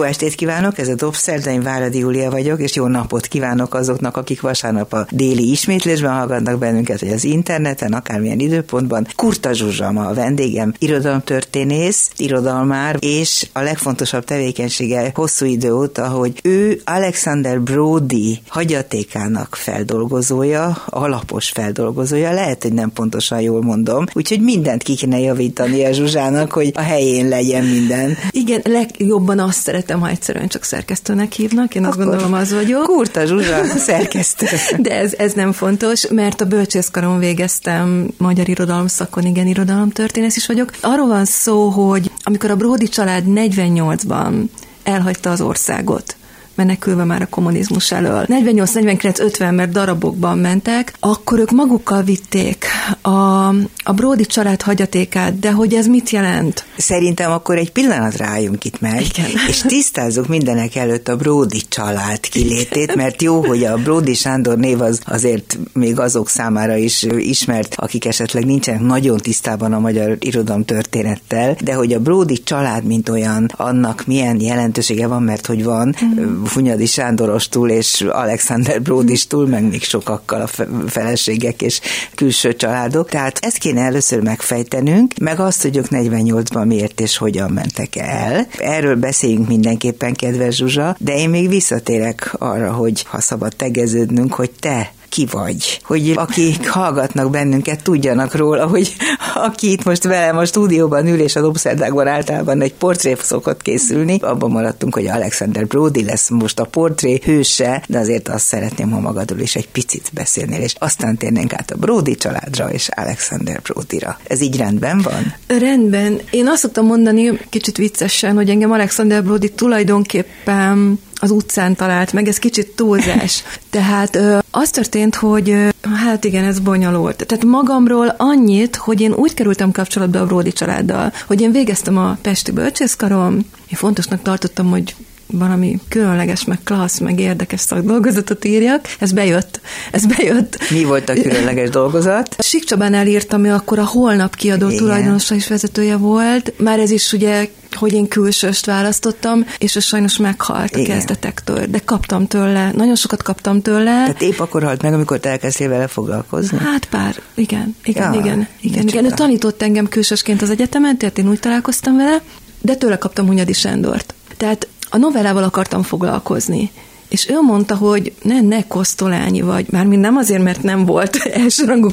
Jó estét kívánok, ez a Dobszerda, én Váradi Júlia vagyok, és jó napot kívánok azoknak, akik vasárnap a déli ismétlésben hallgatnak bennünket, vagy az interneten, akármilyen időpontban. Kurta Zsuzsa ma a vendégem, irodalomtörténész, irodalmár, és a legfontosabb tevékenysége hosszú idő óta, hogy ő Alexander Brody hagyatékának feldolgozója, alapos feldolgozója, lehet, hogy nem pontosan jól mondom, úgyhogy mindent ki kéne javítani a Zsuzsának, hogy a helyén legyen minden. Igen, legjobban azt szeretem, szeretem, ha egyszerűen csak szerkesztőnek hívnak, én azt Akkor gondolom az vagyok. Kurta Zsuzsa, szerkesztő. De ez, ez nem fontos, mert a bölcsészkaron végeztem magyar irodalom szakon, igen, irodalom történész is vagyok. Arról van szó, hogy amikor a Bródi család 48-ban elhagyta az országot, menekülve már a kommunizmus elől. 48-49-50, mert darabokban mentek, akkor ők magukkal vitték a, a Brody család hagyatékát, de hogy ez mit jelent? Szerintem akkor egy pillanat álljunk itt meg, Igen. és tisztázzuk mindenek előtt a Brody család kilétét, mert jó, hogy a Brody Sándor név az azért még azok számára is ismert, akik esetleg nincsenek nagyon tisztában a magyar irodalom történettel, de hogy a Brody család, mint olyan, annak milyen jelentősége van, mert hogy van, mm. Hunyadi Sándorostul és Alexander Brodistól, meg még sokakkal a feleségek és külső családok. Tehát ezt kéne először megfejtenünk, meg azt, hogy ők 48-ban miért és hogyan mentek el. Erről beszéljünk mindenképpen, kedves Zsuzsa, de én még visszatérek arra, hogy ha szabad tegeződnünk, hogy te ki vagy. Hogy akik hallgatnak bennünket, tudjanak róla, hogy aki itt most velem a stúdióban ül, és az obszerdákban általában egy portré szokott készülni, abban maradtunk, hogy Alexander Brody lesz most a portré hőse, de azért azt szeretném, ha magadról is egy picit beszélnél, és aztán térnénk át a Brody családra és Alexander Brodyra. Ez így rendben van? Rendben. Én azt szoktam mondani, kicsit viccesen, hogy engem Alexander Brody tulajdonképpen az utcán talált meg, ez kicsit túlzás. Tehát ö, az történt, hogy ö, hát igen, ez bonyolult. Tehát magamról annyit, hogy én úgy kerültem kapcsolatba a Bródi családdal, hogy én végeztem a Pesti Bölcsészkarom, én fontosnak tartottam, hogy valami különleges, meg klassz, meg érdekes szakdolgozatot írjak. Ez bejött. Ez bejött. Mi volt a különleges dolgozat? Sikcsabán elírtam, ami akkor a Holnap kiadó Igen. tulajdonosa és vezetője volt. Már ez is ugye hogy én külsőst választottam, és ez sajnos meghalt Igen. a kezdetektől, de kaptam tőle, nagyon sokat kaptam tőle. Tehát épp akkor halt meg, amikor te elkezdtél vele foglalkozni? Hát pár, igen, igen, ja, igen, igen, igen. Ő tanított engem külsősként az egyetemen, tehát én úgy találkoztam vele, de tőle kaptam Hunyadi Sándort. Tehát a novellával akartam foglalkozni. És ő mondta, hogy ne, ne Kosztolányi vagy, mármint nem azért, mert nem volt elsőrangú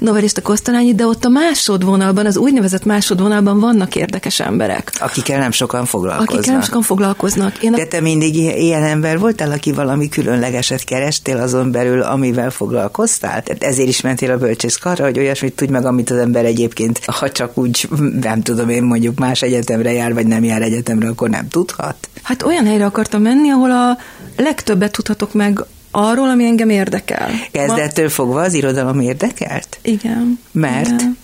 novelista Kosztolányi, de ott a másodvonalban, az úgynevezett másodvonalban vannak érdekes emberek. Akikkel nem sokan foglalkoznak. Akikkel nem sokan foglalkoznak. Én a... De te mindig ilyen ember voltál, aki valami különlegeset kerestél azon belül, amivel foglalkoztál? Tehát ezért is mentél a bölcsészkarra, hogy olyasmit tudj meg, amit az ember egyébként, ha csak úgy, nem tudom én mondjuk más egyetemre jár, vagy nem jár egyetemre, akkor nem tudhat? Hát olyan helyre akartam menni, ahol a legtöbbet tudhatok meg arról, ami engem érdekel. Kezdettől fogva az irodalom érdekelt? Igen. Mert? Igen.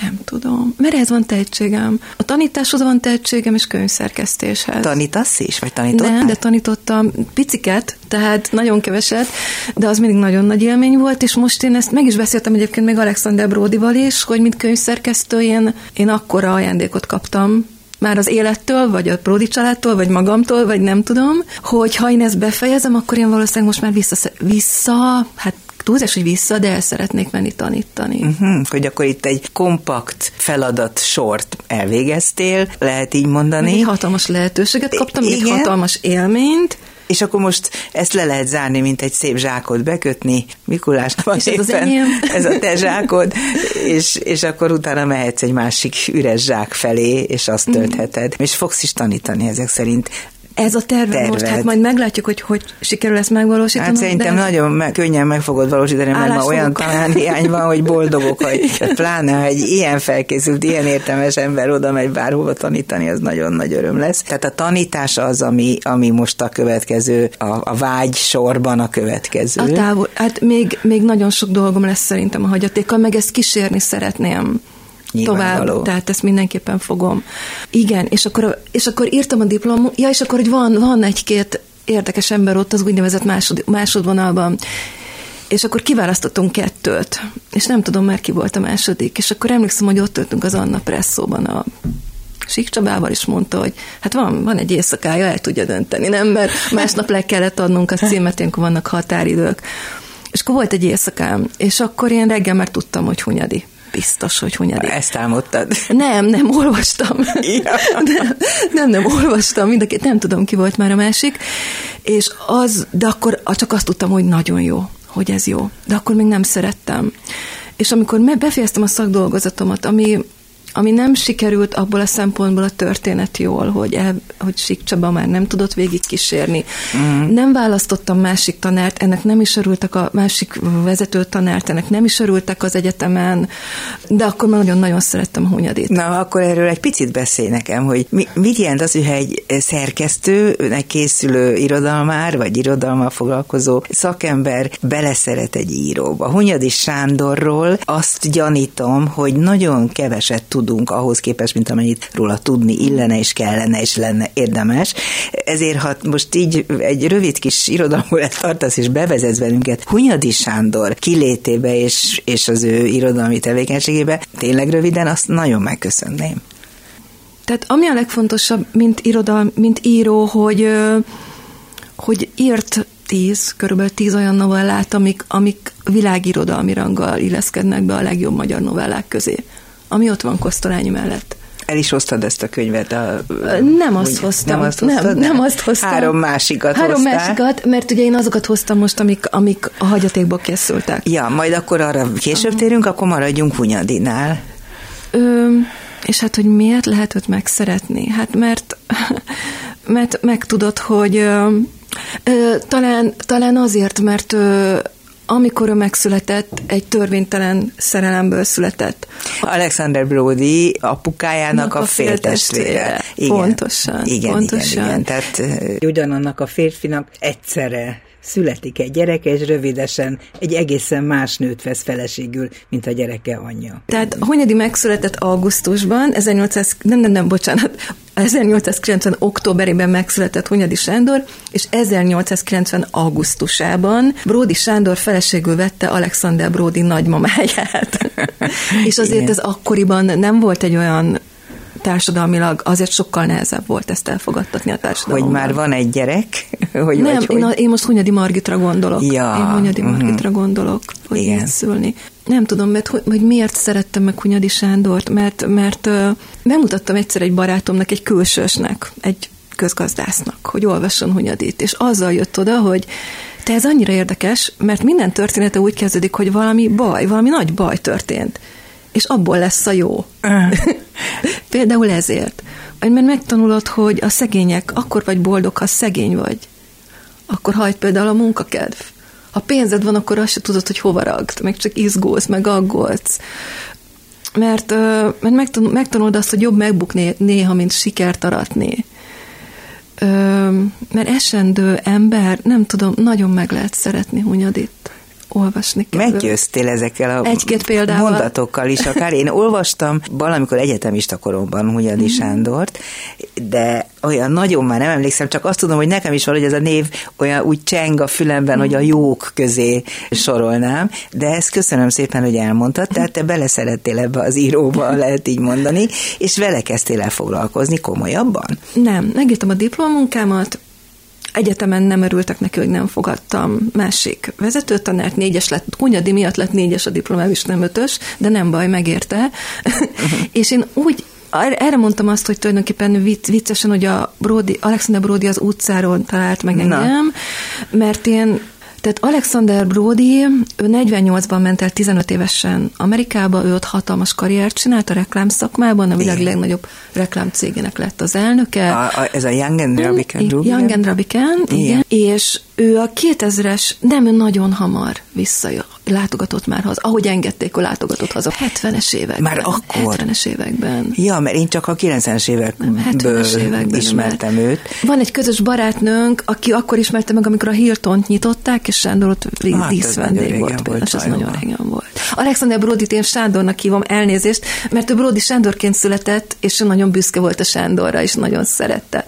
Nem tudom. Mert ez van tehetségem. A tanításhoz van tehetségem, és könyvszerkesztéshez. Tanítasz is, vagy tanítottál? Nem, de tanítottam piciket, tehát nagyon keveset, de az mindig nagyon nagy élmény volt, és most én ezt meg is beszéltem egyébként még Alexander Bródival is, hogy mint könyvszerkesztő én, én akkora ajándékot kaptam már az élettől, vagy a Pródi családtól, vagy magamtól, vagy nem tudom, hogy ha én ezt befejezem, akkor én valószínűleg most már vissza, vissza hát túlzás, hogy vissza, de el szeretnék menni tanítani. Uh-huh, hogy akkor itt egy kompakt feladat sort elvégeztél, lehet így mondani. Egy hatalmas lehetőséget kaptam, Igen. egy hatalmas élményt, és akkor most ezt le lehet zárni, mint egy szép zsákot bekötni. Mikulás van és ez az enyém. Ez a te zsákod, és, és akkor utána mehetsz egy másik üres zsák felé, és azt mhm. töltheted. Mm. És fogsz is tanítani ezek szerint. Ez a terve most, hát majd meglátjuk, hogy hogy sikerül ezt megvalósítani. Hát szerintem de... nagyon me- könnyen meg fogod valósítani, mert ma olyan talán hiány van, hogy boldogok, hogy pláne, egy ilyen felkészült, ilyen értelmes ember oda megy bárhova tanítani, az nagyon nagy öröm lesz. Tehát a tanítás az, ami, ami most a következő, a, a vágy sorban a következő. A távol, hát még, még nagyon sok dolgom lesz szerintem a hagyatékkal, meg ezt kísérni szeretném tovább, tehát ezt mindenképpen fogom. Igen, és akkor, és akkor írtam a diplomot, ja, és akkor, hogy van, van egy-két érdekes ember ott az úgynevezett másod, másodvonalban. És akkor kiválasztottunk kettőt, és nem tudom már ki volt a második, és akkor emlékszem, hogy ott ültünk az Anna Presszóban a Sik Csabával is mondta, hogy hát van, van egy éjszakája, el tudja dönteni, nem? Mert másnap le kellett adnunk a címet, amikor vannak határidők. És akkor volt egy éjszakám, és akkor én reggel már tudtam, hogy Hunyadi biztos, hogy Hunyadi. Ezt álmodtad? Nem, nem, olvastam. Ja. Nem, nem, nem, olvastam, mind nem tudom, ki volt már a másik. És az, de akkor csak azt tudtam, hogy nagyon jó, hogy ez jó. De akkor még nem szerettem. És amikor befejeztem a szakdolgozatomat, ami ami nem sikerült abból a szempontból a történet jól, hogy, el, hogy Sik Csaba már nem tudott végigkísérni. Mm. Nem választottam másik tanárt, ennek nem is örültek a másik vezető tanárt, ennek nem is örültek az egyetemen, de akkor már nagyon-nagyon szerettem Hunyadit. Na, akkor erről egy picit beszélj nekem, hogy mi, mit jelent az, hogy egy szerkesztőnek készülő irodalmár, vagy irodalmal foglalkozó szakember beleszeret egy íróba. Hunyadi Sándorról azt gyanítom, hogy nagyon keveset tud tudunk ahhoz képest, mint amennyit róla tudni illene és kellene és lenne érdemes. Ezért, ha most így egy rövid kis irodalmúrat tartasz és bevezetsz velünket Hunyadi Sándor kilétébe és, és az ő irodalmi tevékenységébe, tényleg röviden, azt nagyon megköszönném. Tehát ami a legfontosabb, mint, irodal, mint író, hogy, hogy írt tíz, körülbelül tíz olyan novellát, amik, amik világirodalmi ranggal illeszkednek be a legjobb magyar novellák közé ami ott van Kosztolányi mellett. El is hoztad ezt a könyvet? A, nem azt hoztam. Nem azt, hoztad, nem, nem azt hoztam. Három másikat Három hoztál. másikat, mert ugye én azokat hoztam most, amik, amik a hagyatékból készültek. Ja, majd akkor arra később térünk, akkor maradjunk Hunyadinál. Ö, és hát, hogy miért lehet őt megszeretni? Hát mert, mert megtudod, hogy ö, talán, talán azért, mert ö, amikor ő megszületett, egy törvénytelen szerelemből született. Alexander Brody apukájának a, a féltestvére. Pontosan. Igen, pontosan. igen, igen. Tehát ugyanannak a férfinak egyszerre születik egy gyereke, és rövidesen egy egészen más nőt vesz feleségül, mint a gyereke anyja. Tehát Honyadi megszületett augusztusban, 1800, nem, nem, nem, bocsánat, 1890. októberében megszületett Hunyadi Sándor, és 1890. augusztusában Bródi Sándor feleségül vette Alexander Bródi nagymamáját. és azért Igen. ez akkoriban nem volt egy olyan társadalmilag azért sokkal nehezebb volt ezt elfogadtatni a társadalomban. Hogy már van egy gyerek? Hogy Nem, vagy, én, hogy... én most Hunyadi Margitra gondolok. Ja. Én Hunyadi uh-huh. Margitra gondolok, hogy Igen. szülni. Nem tudom, mert hogy miért szerettem meg Hunyadi Sándort, mert, mert uh, bemutattam egyszer egy barátomnak, egy külsősnek, egy közgazdásznak, hogy olvasson Hunyadit, és azzal jött oda, hogy te ez annyira érdekes, mert minden története úgy kezdődik, hogy valami baj, valami nagy baj történt és abból lesz a jó. Például ezért. Mert megtanulod, hogy a szegények akkor vagy boldog, ha szegény vagy. Akkor hajt például a munkakedv. Ha pénzed van, akkor azt se tudod, hogy hova ragd, meg csak izgulsz, meg aggódsz. Mert, mert megtanulod azt, hogy jobb megbukni néha, mint sikert aratni. Mert esendő ember, nem tudom, nagyon meg lehet szeretni Hunyadit olvasni kell. Meggyőztél ezekkel a Egy-két példával. mondatokkal is akár. Én olvastam valamikor egyetemista koromban Hunyadi mm. Sándort, de olyan nagyon már nem emlékszem, csak azt tudom, hogy nekem is valahogy ez a név olyan úgy cseng a fülemben, mm. hogy a jók közé sorolnám, de ezt köszönöm szépen, hogy elmondtad, tehát te beleszerettél ebbe az íróba, lehet így mondani, és vele kezdtél el foglalkozni komolyabban? Nem, megírtam a diplomunkámat, egyetemen nem örültek neki, hogy nem fogadtam másik vezetőtanárt, négyes lett, Kunyadi miatt lett négyes a diplomám, és nem ötös, de nem baj, megérte. Uh-huh. és én úgy erre mondtam azt, hogy tulajdonképpen viccesen, hogy a Brody, Alexander Brody az utcáról talált meg engem, Na. mert én tehát Alexander Brody, ő 48-ban ment el 15 évesen Amerikába, ő ott hatalmas karriert csinált a reklám szakmában, a világ legnagyobb reklámcégének lett az elnöke. A, a, ez a Young and Rabican Young and Rabican, igen. igen. És ő a 2000-es, nem nagyon hamar visszajött látogatott már haza, ahogy engedték, hogy látogatott haza. 70-es években. Már akkor? 70-es években. Ja, mert én csak a 90-es évekből 70-es években ismertem őt. Van egy közös barátnőnk, aki akkor ismerte meg, amikor a Hilton nyitották, és Sándor ott hát, díszvendég volt. volt és az nagyon régen volt. Alexander Brodit én Sándornak hívom elnézést, mert ő Brodi Sándorként született, és nagyon büszke volt a Sándorra, és nagyon szerette.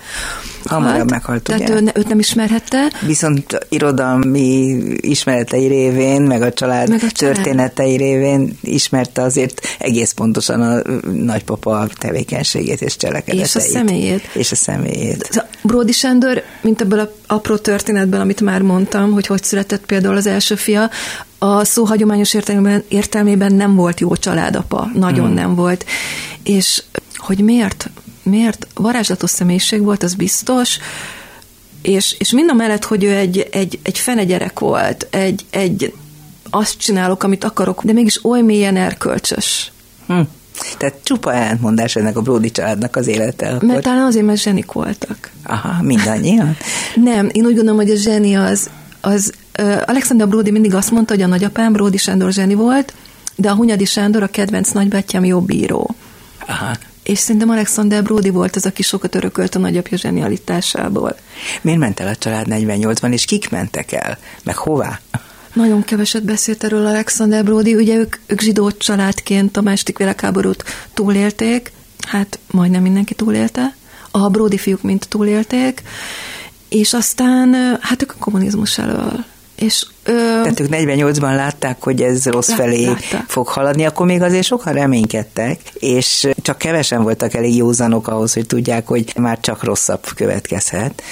Hamarabb halt, meghalt, Tehát ugye? ő, őt nem ismerhette. Viszont irodalmi ismeretei révén, meg a család, Meg a család. történetei révén ismerte azért egész pontosan a nagypapa tevékenységét és cselekedeteit. És a személyét. És a személyét. Bródi Sándor, mint ebből a apró történetből, amit már mondtam, hogy hogy született például az első fia, a szó hagyományos értelmében, értelmében nem volt jó családapa, nagyon hmm. nem volt. És hogy miért? Miért? Varázslatos személyiség volt, az biztos, és, és mind a mellett, hogy ő egy, egy, egy fene gyerek volt, egy, egy azt csinálok, amit akarok, de mégis oly mélyen erkölcsös. Hm. Tehát csupa ellentmondás ennek a Brody családnak az élete. Akkor. Mert talán azért, mert zsenik voltak. Aha, mindannyian? Nem, én úgy gondolom, hogy a zseni az, az uh, Alexander Brody mindig azt mondta, hogy a nagyapám Brody Sándor zseni volt, de a Hunyadi Sándor a kedvenc nagybátyám jó bíró. Aha. És szerintem Alexander Brody volt az, aki sokat örökölt a nagyapja zsenialitásából. Miért ment el a család 48-ban, és kik mentek el? Meg hová? Nagyon keveset beszélt erről Alexander Brody, ugye ők, ők zsidó családként a második világháborút túlélték, hát majdnem mindenki túlélte, a Brody fiúk mind túlélték, és aztán hát ők a kommunizmus elől. És, Tehát ők 48-ban látták, hogy ez rossz felé látták. fog haladni, akkor még azért sokan reménykedtek, és csak kevesen voltak elég józanok ahhoz, hogy tudják, hogy már csak rosszabb következhet.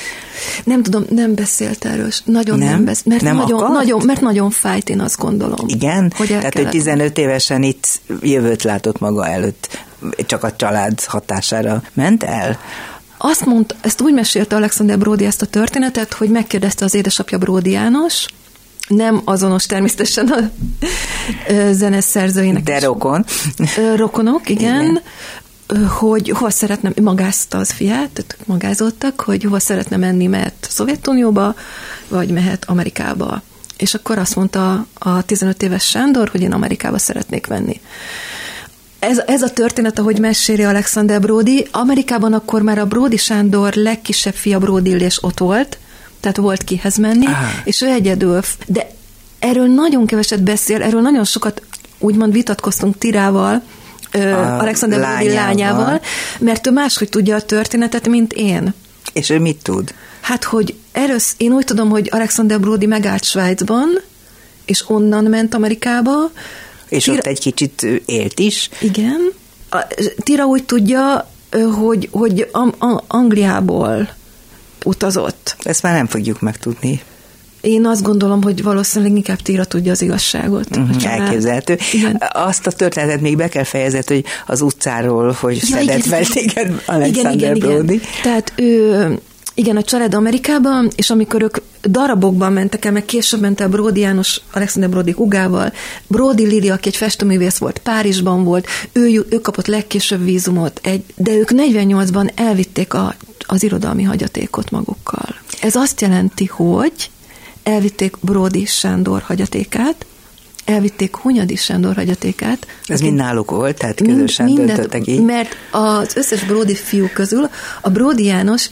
nem tudom, nem beszélt erről, nagyon nem, Nem? beszélt, mert, Nem nagyon, akart? nagyon, mert nagyon fájt, én azt gondolom. Igen? Hogy Tehát, hogy kellett- 15 évesen itt jövőt látott maga előtt, csak a család hatására ment el? Azt mondta, ezt úgy mesélte Alexander Brody ezt a történetet, hogy megkérdezte az édesapja Brody János, nem azonos természetesen a zeneszerzőinek. De rokon. Rokonok, igen. Igen. Hogy hova szeretne, magázta az fiát, tehát magázottak, hogy hova szeretne menni, mehet Szovjetunióba, vagy mehet Amerikába. És akkor azt mondta a 15 éves Sándor, hogy én Amerikába szeretnék menni. Ez, ez a történet, ahogy meséli Alexander Brody, Amerikában akkor már a Brody Sándor legkisebb fia Brody Illés ott volt, tehát volt kihez menni, Á. és ő egyedül, de erről nagyon keveset beszél, erről nagyon sokat úgymond vitatkoztunk Tirával, A Alexander lányával. lányával, mert ő máshogy tudja a történetet, mint én. És ő mit tud? Hát, hogy először, én úgy tudom, hogy Alexander Brody megállt Svájcban, és onnan ment Amerikába. És Tira- ott egy kicsit élt is? Igen. A, Tira úgy tudja, hogy, hogy Am- A- Angliából utazott. Ezt már nem fogjuk megtudni. Én azt gondolom, hogy valószínűleg inkább Tira tudja az igazságot. Család. Elképzelhető. Igen. Azt a történetet még be kell fejezet, hogy az utcáról, hogy Ja, szedett igen, fel igen. téged Alexander Brody. Tehát ő, igen, a család Amerikában, és amikor ők darabokban mentek el, meg később ment el Brody János, Alexander Brody hugával, Brody Lili, aki egy festőművész volt, Párizsban volt, ő, ő kapott legkésőbb vízumot, egy, de ők 48-ban elvitték a, irodalmi hagyatékot magukkal. Ez azt jelenti, hogy elvitték Brody Sándor hagyatékát, elvitték Hunyadi Sándor hagyatékát. Ez mind náluk volt, tehát közösen mindent, döntöttek így. Mert az összes Brody fiú közül a Brody János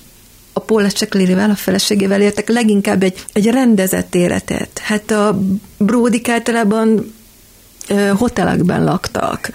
a Paula Cseklérivel, a feleségével éltek leginkább egy, egy rendezett életet. Hát a Bródik általában hotelekben laktak.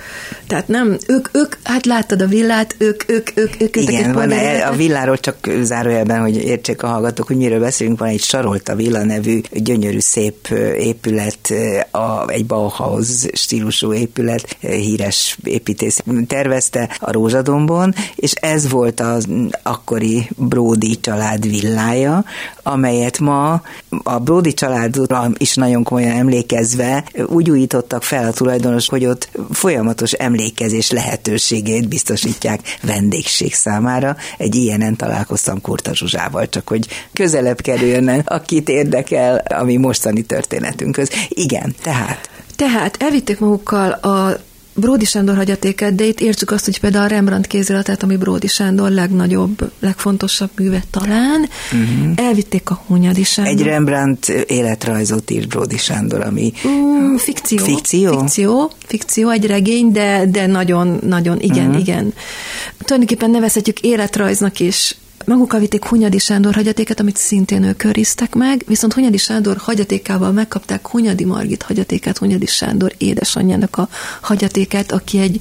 Tehát nem, ők, ők, hát láttad a villát, ők, ők, ők, ők Igen, van a villáról csak zárójelben, hogy értsék a hallgatók, hogy miről beszélünk, van egy Sarolta Villa nevű gyönyörű szép épület, a, egy Bauhaus stílusú épület, híres építész tervezte a Rózsadombon, és ez volt az akkori Brody család villája, amelyet ma a Brody családra is nagyon komolyan emlékezve úgy újítottak fel a tulajdonos, hogy ott folyamatos emlékezés lehetőségét biztosítják vendégség számára. Egy ilyenen találkoztam Kurta Zsuzsával, csak hogy közelebb kerüljön, akit érdekel a mi mostani történetünkhöz. Igen, tehát Tehát elvitték magukkal a Bródi Sándor hagyatéket, de itt értsük azt, hogy például a Rembrandt kéziratot, ami Bródi Sándor legnagyobb, legfontosabb műve talán, uh-huh. elvitték a Hunyadi Sándor. egy Rembrandt életrajzot írt Brody Sándor, ami Mm, fikció. Fikció? Fikció, fikció, egy regény, de, de nagyon, nagyon, igen, uh-huh. igen. Tulajdonképpen nevezhetjük életrajznak is. Magukkal vitték Hunyadi Sándor hagyatéket, amit szintén ők őriztek meg, viszont Hunyadi Sándor hagyatékával megkapták Hunyadi Margit hagyatékát, Hunyadi Sándor édesanyjának a hagyatékát, aki egy,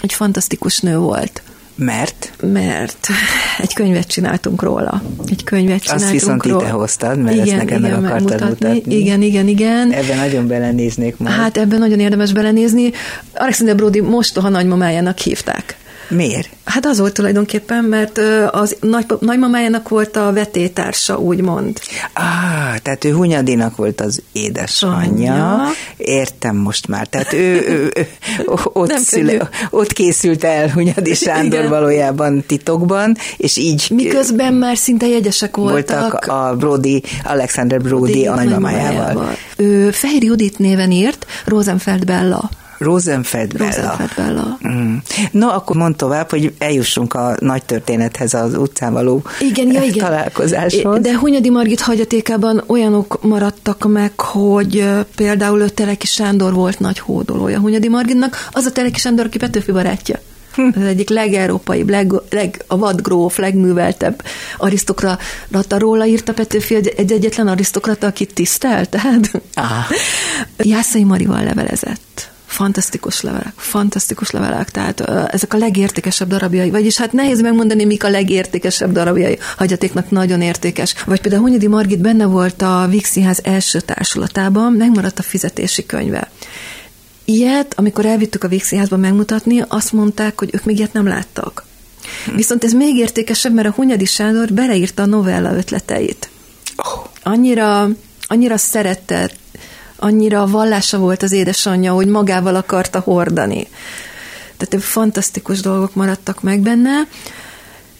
egy fantasztikus nő volt. Mert? Mert egy könyvet csináltunk róla. Egy könyvet csináltunk Azt viszont róla. ide hoztad, mert igen, ezt nekem igen, meg akartad megmutatni. mutatni. Igen, igen, igen. Ebben nagyon belenéznék majd. Hát ebben nagyon érdemes belenézni. Alexander Brody mostoha nagymamájának hívták. Miért? Hát az volt tulajdonképpen, mert az nagy, nagymamájának volt a vetétársa, úgymond. Ah, tehát ő Hunyadinak volt az édesanyja. Anya. Értem most már. Tehát ő, ő, ő ott, Nem szüle, könnyű. ott készült el Hunyadi Sándor Igen. valójában titokban, és így Miközben már szinte jegyesek voltak. voltak a Brody, Alexander Brody a nagymamájával. Ő Fehér Judit néven írt, Rosenfeld Bella. Rosenfeld Bella. Rosenfeld Bella. Mm. No, akkor mond tovább, hogy eljussunk a nagy történethez az utcán való Igen, ja, igen. találkozáshoz. De Hunyadi Margit hagyatékában olyanok maradtak meg, hogy például ő Teleki Sándor volt nagy hódolója Hunyadi Margitnak, az a Teleki Sándor, aki Petőfi barátja. Az egyik legerópaibb, leg, leg, a vadgróf, legműveltebb arisztokrata. Róla írta Petőfi egy, egy egyetlen arisztokrata, akit tisztelt, tehát Aha. Jászai Marival levelezett. Fantasztikus levelek, fantasztikus levelek, tehát ezek a legértékesebb darabjai, vagyis hát nehéz megmondani, mik a legértékesebb darabjai, hagyatéknak nagyon értékes. Vagy például Hunyadi Margit benne volt a Vígszínház első társulatában, megmaradt a fizetési könyve. Ilyet, amikor elvittük a Vígszínházba megmutatni, azt mondták, hogy ők még ilyet nem láttak. Viszont ez még értékesebb, mert a Hunyadi Sándor beleírta a novella ötleteit. Annyira, annyira szerette, annyira vallása volt az édesanyja, hogy magával akarta hordani. Tehát fantasztikus dolgok maradtak meg benne.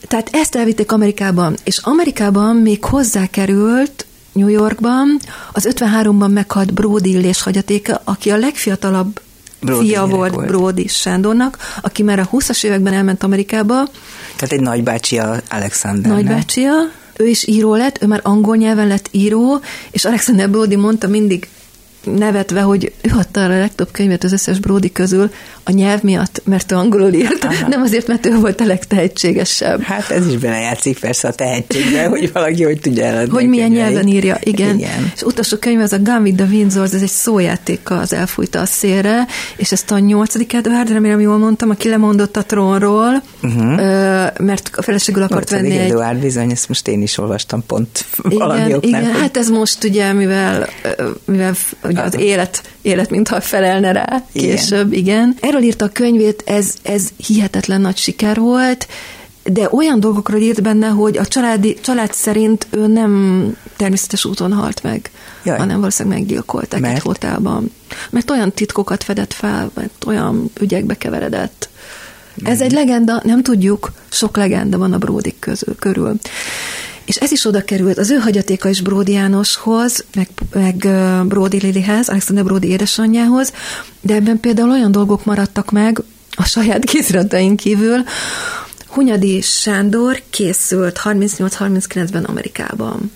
Tehát ezt elvitték Amerikában, és Amerikában még hozzákerült New Yorkban az 53-ban meghalt Brody Illés hagyatéka, aki a legfiatalabb Brody fia volt, volt. Brody Sándornak, aki már a 20-as években elment Amerikába, Tehát egy nagybácsi a Alexander. nagybácsia, ő is író lett, ő már angol nyelven lett író, és Alexander Brody mondta mindig nevetve, hogy ő adta a legtöbb könyvet az összes Brody közül a nyelv miatt, mert ő angolul írt, Aha. nem azért, mert ő volt a legtehetségesebb. Hát ez is belejátszik persze a tehetségbe, hogy valaki hogy tudja eladni. Hogy milyen könyveit. nyelven írja, igen. igen. És utolsó könyv az a Gun with the Windsors, ez egy szójátéka, az elfújta a szélre, és ezt a nyolcadik Edward, remélem jól mondtam, aki lemondott a trónról, uh-huh. mert a feleségül akart venni egy Eduard bizony, ezt most én is olvastam pont valami igen, oknál. igen, hogy- hát ez most ugye, mivel, mivel ugye az élet, élet mintha felelne rá Igen. később, igen. Erről írta a könyvét, ez, ez hihetetlen nagy siker volt, de olyan dolgokról írt benne, hogy a családi, család szerint ő nem természetes úton halt meg, Jaj. hanem valószínűleg meggyilkolták Mert? egy hotelban. Mert olyan titkokat fedett fel, mert olyan ügyekbe keveredett. Ez egy legenda, nem tudjuk, sok legenda van a Bródik közül, körül. És ez is oda került, az ő hagyatéka is Bródi Jánoshoz, meg, meg Bródi Lilihez, Alexander Bródi édesanyjához, de ebben például olyan dolgok maradtak meg a saját kézirataink kívül, Hunyadi Sándor készült 38-39-ben Amerikában.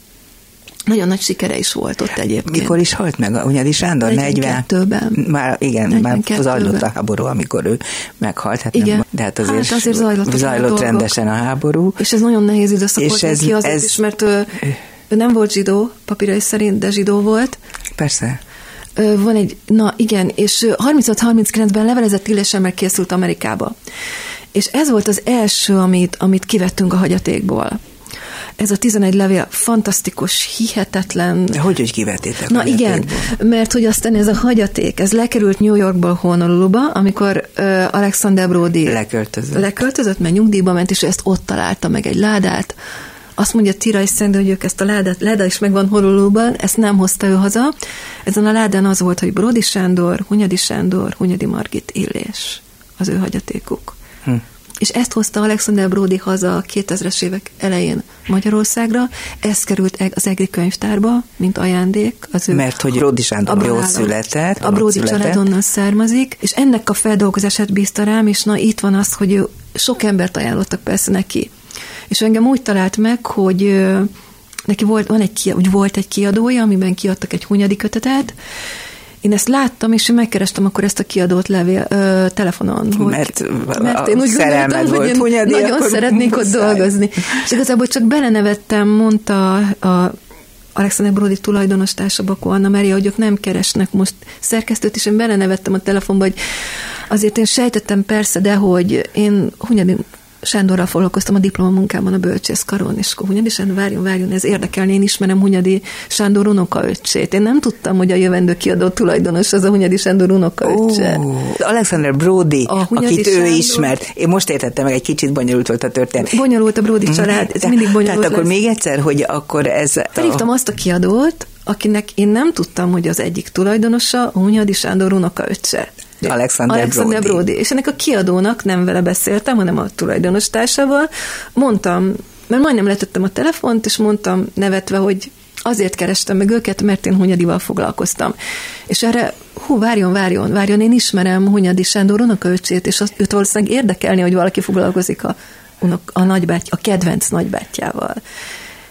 Nagyon nagy sikere is volt ott egyébként. Mikor is halt meg a Hunyadi Sándor? 42-ben. Már igen, már 42-ben. zajlott a háború, amikor ő meghalt. Hát Igen. Nem, de hát azért, Hát azért zajlottak a zajlott dolgok. rendesen a háború. És ez nagyon nehéz időszak És volt ez- neki azért ez- is, mert ő, ő nem volt zsidó, papírai szerint, de zsidó volt. Persze. Van egy, na igen, és ő 36-39-ben levelezett illésemmel készült Amerikába. És ez volt az első, amit, amit kivettünk a hagyatékból. Ez a 11 levél fantasztikus, hihetetlen. De hogy, hogy kivettétek Na igen, mert hogy aztán ez a hagyaték, ez lekerült New Yorkból Honoluluba, amikor ö, Alexander Brody Leköltözött. leköltözött, mert nyugdíjba ment, és ezt ott találta meg egy ládát. Azt mondja Tira és Szendő, hogy ők ezt a ládát, láda is megvan Honoluluban, ezt nem hozta ő haza. Ezen a ládán az volt, hogy Brody Sándor, Hunyadi Sándor, Hunyadi Margit Illés, az ő hagyatékuk. Hm. És ezt hozta Alexander Brody haza a 2000-es évek elején Magyarországra. Ez került eg- az EGRI könyvtárba, mint ajándék. Az ő Mert hogy Brody Sándor Brálon. született. A Brody született. család onnan származik, és ennek a feldolgozását bízta rám, és na itt van az, hogy ő sok embert ajánlottak persze neki. És engem úgy talált meg, hogy neki volt, van egy, úgy volt egy kiadója, amiben kiadtak egy hunyadi kötetet, én ezt láttam, és én megkerestem akkor ezt a kiadót levél, ö, telefonon. Hogy, Mert mert én úgy gondoltam, hogy én Hunyadi, nagyon szeretnék ott muszáj. dolgozni. És igazából csak belenevettem, mondta a Alexander Brody tulajdonos társa Bakó Anna Mária, hogy ők nem keresnek most szerkesztőt, és én belenevettem a telefonba, hogy azért én sejtettem persze, de hogy én Hunyadi Sándorral foglalkoztam a diplomamunkában a bölcsészkaron, és akkor Hunyadi Sándor, várjon, várjon, ez érdekelni, én ismerem Hunyadi Sándor unokaöccsét. Én nem tudtam, hogy a jövendő kiadó tulajdonos az a Hunyadi Sándor unokaöccse. Oh, Alexander Brody, akit Sándor. ő ismert. Én most értettem meg, egy kicsit bonyolult volt a történet. Bonyolult a Brody család, ez mindig bonyolult Tehát akkor lesz. még egyszer, hogy akkor ez... Felhívtam a... azt a kiadót, akinek én nem tudtam, hogy az egyik tulajdonosa a Hunyadi Sándor unokaöccse. Alexander, Alexander Brody. Brody. És ennek a kiadónak nem vele beszéltem, hanem a tulajdonos társával. Mondtam, mert majdnem letettem a telefont, és mondtam nevetve, hogy azért kerestem meg őket, mert én Hunyadival foglalkoztam. És erre, hú, várjon, várjon, várjon, én ismerem Hunyadi Sándor unokaöcsét, és azt, őt valószínűleg érdekelni, hogy valaki foglalkozik a, a, nagybáty, a kedvenc nagybátyjával.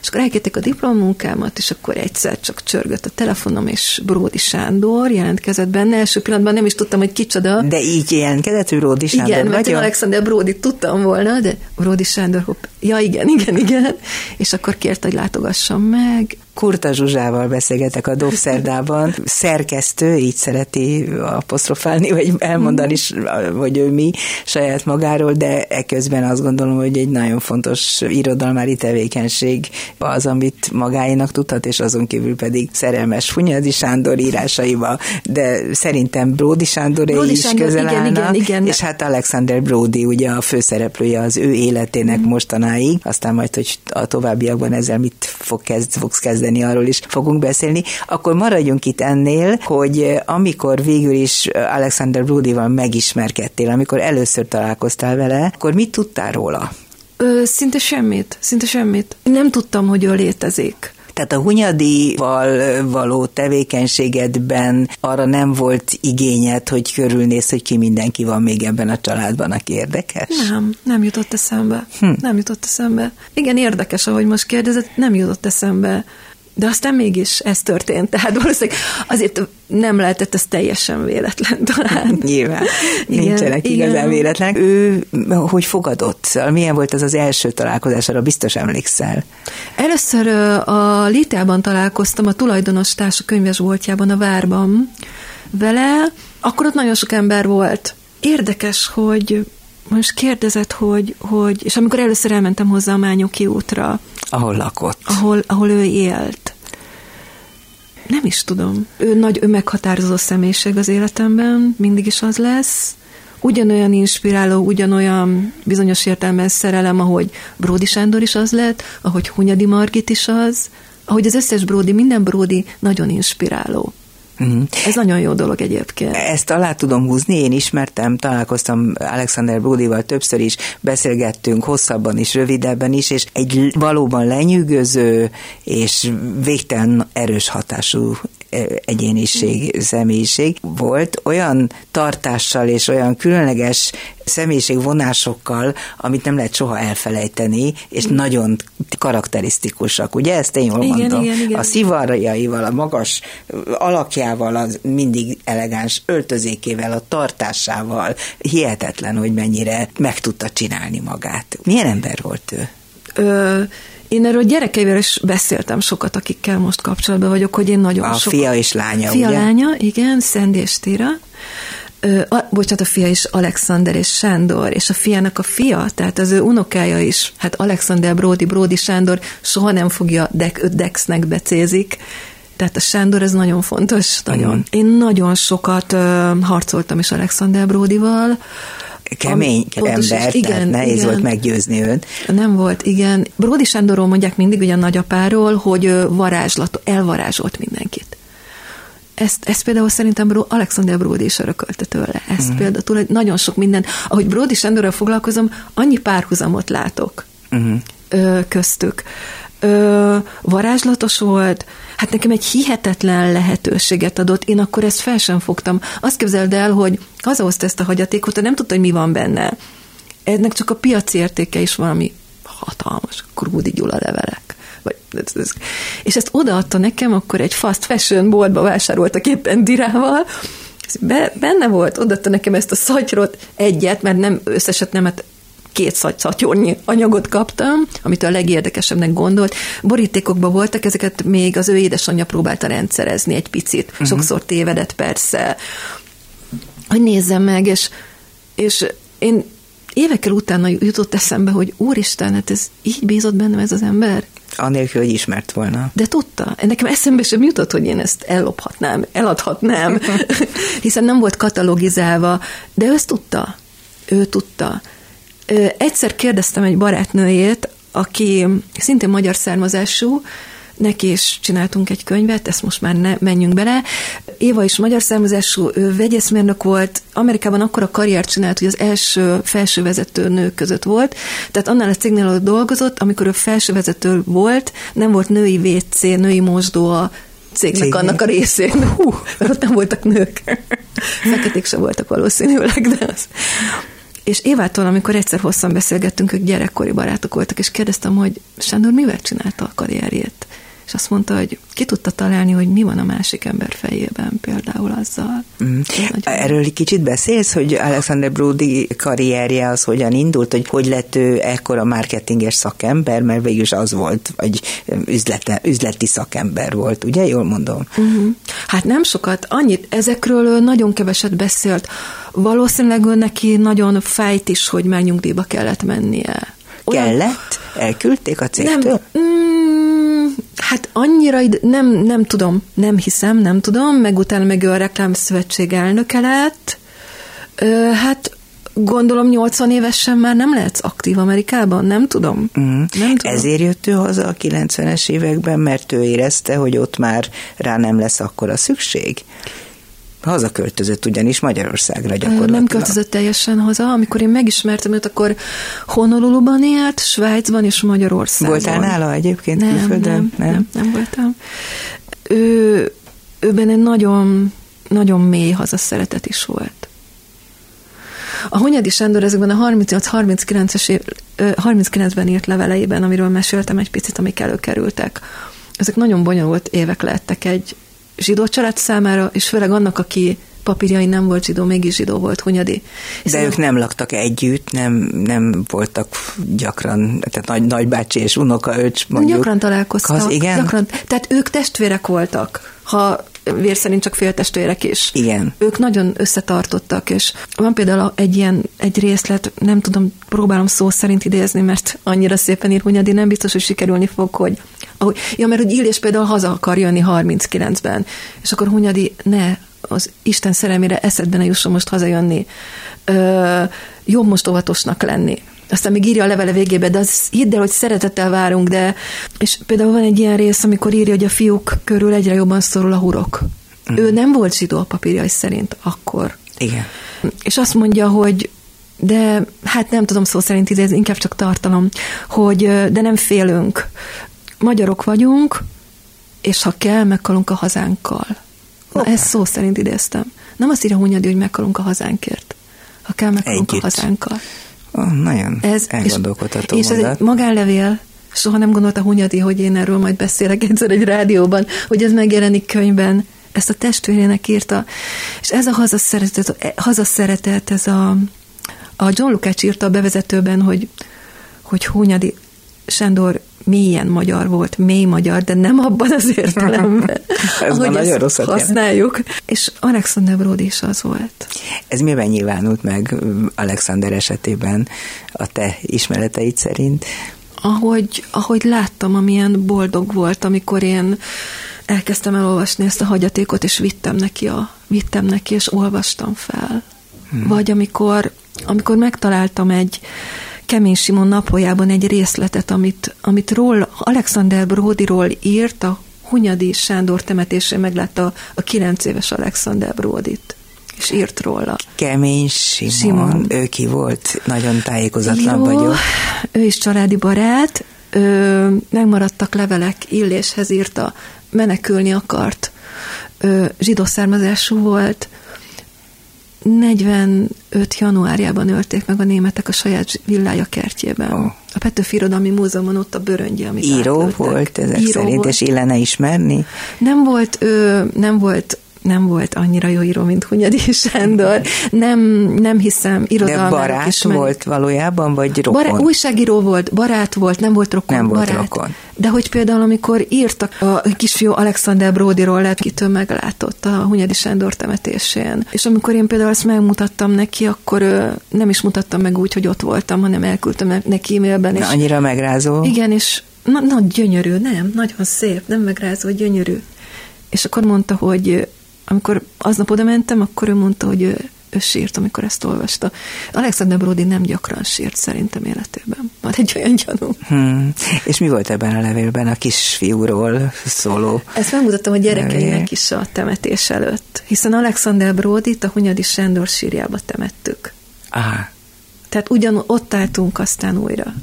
És akkor elkérték a diplomunkámat, és akkor egyszer csak csörgött a telefonom, és Bródi Sándor jelentkezett benne. Első pillanatban nem is tudtam, hogy kicsoda. De így jelentkezett, hogy Bródi Sándor Igen, mert én Alexander Bródi tudtam volna, de Bródi Sándor, hopp, ja igen, igen, igen. És akkor kért, hogy látogassam meg, Kurta Zsuzsával beszélgetek a Dobszerdában. Szerkesztő, így szereti apostrofálni, vagy elmondani is, hogy ő mi saját magáról, de eközben azt gondolom, hogy egy nagyon fontos irodalmári tevékenység az, amit magáénak tudhat, és azon kívül pedig szerelmes Funyadi Sándor írásaival, de szerintem Brody Sándor Brody is Sándor, közel igen, állnak, igen, igen. és hát Alexander Brody, ugye a főszereplője az ő életének mm. Mostanáig, aztán majd, hogy a továbbiakban ezzel mit fog kezd, fogsz kezdeni arról is fogunk beszélni. Akkor maradjunk itt ennél, hogy eh, amikor végül is eh, Alexander Brodyval megismerkedtél, amikor először találkoztál vele, akkor mit tudtál róla? Ö, szinte semmit, szinte semmit. Nem tudtam, hogy ő létezik. Tehát a Hunyadival való tevékenységedben arra nem volt igényed, hogy körülnéz, hogy ki mindenki van még ebben a családban, aki érdekes? Nem, nem jutott eszembe. Hm. Nem jutott eszembe. Igen, érdekes, ahogy most kérdezett, nem jutott eszembe de aztán mégis ez történt, tehát valószínűleg azért nem lehetett ez teljesen véletlen talán. Nyilván, igen, nincsenek igen. igazán véletlenek. Ő hogy fogadott? Milyen volt az az első találkozás, arra biztos emlékszel? Először a Litában találkoztam, a tulajdonos társa könyves voltjában, a Várban vele, akkor ott nagyon sok ember volt. Érdekes, hogy most kérdezett, hogy, hogy, és amikor először elmentem hozzá a Mányoki útra, ahol lakott. Ahol, ahol ő élt. Nem is tudom. Ő nagy önmeghatározó személyiség az életemben, mindig is az lesz. Ugyanolyan inspiráló, ugyanolyan bizonyos értelemben szerelem, ahogy Bródi Sándor is az lett, ahogy Hunyadi Margit is az, ahogy az összes Bródi, minden Bródi nagyon inspiráló. Uh-huh. Ez nagyon jó dolog egyébként. Ezt alá tudom húzni, én ismertem, találkoztam Alexander Brodyval többször is, beszélgettünk hosszabban is, rövidebben is, és egy valóban lenyűgöző és végtelen erős hatású egyéniség, személyiség volt, olyan tartással és olyan különleges személyiségvonásokkal, amit nem lehet soha elfelejteni, és igen. nagyon karakterisztikusak. Ugye ezt én jól igen, mondom? Igen, igen. A szivarjaival, a magas alakjával, az mindig elegáns öltözékével, a tartásával, hihetetlen, hogy mennyire meg tudta csinálni magát. Milyen ember volt ő? Ö, én erről gyerekeivel is beszéltem sokat, akikkel most kapcsolatban vagyok, hogy én nagyon a sok... fia és lánya, Fia, ugye? lánya, igen, Szendi és Tira. Ö, a, bocsánat, a fia is Alexander és Sándor, és a fiának a fia, tehát az ő unokája is, hát Alexander Brody, Brody Sándor soha nem fogja Dek, Dexnek becézik, tehát a Sándor ez nagyon fontos, nagyon. Mm. Én nagyon sokat ö, harcoltam is Alexander Brodyval, kemény Am, ember, igen, tehát nehéz igen. volt meggyőzni őt. Nem volt, igen. Bródi Sándorról mondják mindig ugye a nagyapáról, hogy varázslat, elvarázsolt mindenkit. Ezt, ezt például szerintem Bro, Alexander Brody is örökölte tőle. Ezt uh-huh. például túl, nagyon sok minden. Ahogy Brody Sándorral foglalkozom, annyi párhuzamot látok uh-huh. köztük. Ö, varázslatos volt, hát nekem egy hihetetlen lehetőséget adott, én akkor ezt fel sem fogtam. Azt képzeld el, hogy hazahozta ezt a hagyatékot, de nem tudta, hogy mi van benne. Ennek csak a piaci értéke is valami hatalmas, Krúdi Gyula levelek. Vagy, és ezt odaadta nekem, akkor egy fast fashion boltba vásároltak éppen dirával, be, benne volt, odaadta nekem ezt a szatyrot, egyet, mert nem összeset nem, hát két szatyornyi anyagot kaptam, amit a legérdekesebbnek gondolt. Borítékokban voltak, ezeket még az ő édesanyja próbálta rendszerezni egy picit. Uh-huh. Sokszor tévedett persze. Hogy nézzem meg, és, és én évekkel utána jutott eszembe, hogy úristen, hát ez így bízott bennem ez az ember. Anélkül, hogy ismert volna. De tudta. Nekem eszembe sem jutott, hogy én ezt ellophatnám, eladhatnám, hiszen nem volt katalogizálva, de ő ezt tudta. Ő tudta. Egyszer kérdeztem egy barátnőjét, aki szintén magyar származású, neki is csináltunk egy könyvet, ezt most már ne menjünk bele. Éva is magyar származású, ő vegyészmérnök volt, Amerikában akkor a karriert csinált, hogy az első felsővezető nők között volt, tehát annál a cégnél ott dolgozott, amikor ő felsővezető volt, nem volt női WC, női mosdó a cégnek Cégnek. annak a részén. Hú, ott nem voltak nők. Feketék sem voltak valószínűleg, de az. És Évától, amikor egyszer hosszan beszélgettünk, ők gyerekkori barátok voltak, és kérdeztem, hogy Sándor mivel csinálta a karrierjét? És azt mondta, hogy ki tudta találni, hogy mi van a másik ember fejében például azzal. Mm. Erről egy kicsit beszélsz, hogy Alexander Brody karrierje az hogyan indult, hogy hogy lett ő ekkora marketinges szakember, mert végülis az volt, vagy üzlete, üzleti szakember volt, ugye? Jól mondom. Uh-huh. Hát nem sokat, annyit, ezekről nagyon keveset beszélt. Valószínűleg ő neki nagyon fájt is, hogy már nyugdíjba kellett mennie. Olyan... Kellett? Elküldték a cégtől? Nem, mm, hát annyira id- nem, nem tudom, nem hiszem, nem tudom, meg utána meg ő a reklámszövetség elnöke lett. Ö, hát gondolom 80 évesen már nem lehetsz aktív Amerikában, nem tudom. Mm. nem tudom. Ezért jött ő haza a 90-es években, mert ő érezte, hogy ott már rá nem lesz akkora szükség. Hazaköltözött ugyanis Magyarországra gyakorlatilag. Nem költözött teljesen haza. Amikor én megismertem őt, akkor Honoluluban élt, Svájcban és Magyarországon. Voltál nála egyébként nem, külföldön? Nem, nem, nem, nem voltam. Ő, őben egy nagyon, nagyon mély hazaszeretet is volt. A Hunyadi Sándor ezekben a 38-39-es év, 39-ben írt leveleiben, amiről meséltem egy picit, amik előkerültek, ezek nagyon bonyolult évek lettek egy, zsidó család számára, és főleg annak, aki papírjai nem volt zsidó, mégis zsidó volt Hunyadi. De ők nem laktak együtt, nem, nem voltak gyakran, tehát nagy, nagybácsi és unokaöcs mondjuk. Gyakran találkoztak. Az, igen? Gyakran, tehát ők testvérek voltak, ha vér szerint csak féltestvérek is. Igen. Ők nagyon összetartottak, és van például egy ilyen, egy részlet, nem tudom, próbálom szó szerint idézni, mert annyira szépen ír Hunyadi, nem biztos, hogy sikerülni fog, hogy ahogy, ja, mert hogy Illés például haza akar jönni 39-ben, és akkor Hunyadi, ne, az Isten szerelmére eszedbe ne jusson most hazajönni. Ö, jobb most óvatosnak lenni. Aztán még írja a levele végébe, de az hidd el, hogy szeretettel várunk, de... És például van egy ilyen rész, amikor írja, hogy a fiúk körül egyre jobban szorul a hurok. Mm. Ő nem volt zsidó a papírjai szerint akkor. Igen. És azt mondja, hogy de hát nem tudom szó szerint idézni, inkább csak tartalom, hogy de nem félünk. Magyarok vagyunk, és ha kell, meghalunk a hazánkkal. Na, ezt szó szerint idéztem. Nem azt írja Hunyadi, hogy meghalunk a hazánkért. Ha kell, meghalunk Együtt. a hazánkkal. Oh, nagyon ez, elgondolkodható És, és ez egy magánlevél, soha nem gondolta Hunyadi, hogy én erről majd beszélek egyszer egy rádióban, hogy ez megjelenik könyvben. Ezt a testvérének írta. És ez a hazaszeretet, hazaszeretet ez a, a John Lukács írta a bevezetőben, hogy, hogy Hunyadi Sándor mélyen magyar volt, mély magyar, de nem abban az értelemben, Ez ahogy nagyon ezt használjuk. Jel. És Alexander Brody is az volt. Ez miben nyilvánult meg Alexander esetében a te ismereteid szerint? Ahogy, ahogy láttam, amilyen boldog volt, amikor én elkezdtem elolvasni ezt a hagyatékot, és vittem neki, a, vittem neki és olvastam fel. Hmm. Vagy amikor, amikor megtaláltam egy, Kemény Simon napoljában egy részletet, amit, amit ról, Alexander Brodyról írt, a Hunyadi Sándor temetésén meglátta a kilenc éves Alexander Brodit és írt róla. Kemény Simon, Simon. ő ki volt? Nagyon tájékozatlan Jó, vagyok. Ő is családi barát, ö, megmaradtak levelek, Illéshez írta, menekülni akart, ö, zsidó származású volt, 45 januárjában ölték meg a németek a saját villája kertjében. Oh. A Petőfi Irodalmi Múzeumon ott a bőröngye, amit Író átlőttek. volt ezek Író szerint, volt. és illene ismerni? Nem volt, ő, nem volt nem volt annyira jó író, mint Hunyadi Sándor. Nem, nem hiszem, irodalmának De barát is meg... volt valójában, vagy rokon? Bará, újságíró volt, barát volt, nem volt rokon, Nem volt barát. rokon. De hogy például, amikor írtak a kisfiú Alexander Brodyról, lehet, kitől meglátott a Hunyadi Sándor temetésén. És amikor én például ezt megmutattam neki, akkor nem is mutattam meg úgy, hogy ott voltam, hanem elküldtem neki e-mailben. És Na, annyira megrázó. igen, és na, na, gyönyörű, nem, nagyon szép, nem megrázó, gyönyörű. És akkor mondta, hogy amikor aznap oda mentem, akkor ő mondta, hogy ő, ő sírt, amikor ezt olvasta. Alexander Brody nem gyakran sírt szerintem életében. Van egy olyan gyanú. Hmm. És mi volt ebben a levélben a kisfiúról szóló? Ezt megmutattam a gyerekeinek is a temetés előtt, hiszen Alexander Brodit a Hunyadi Sándor sírjába temettük. Aha. Tehát ugyan ott álltunk aztán újra.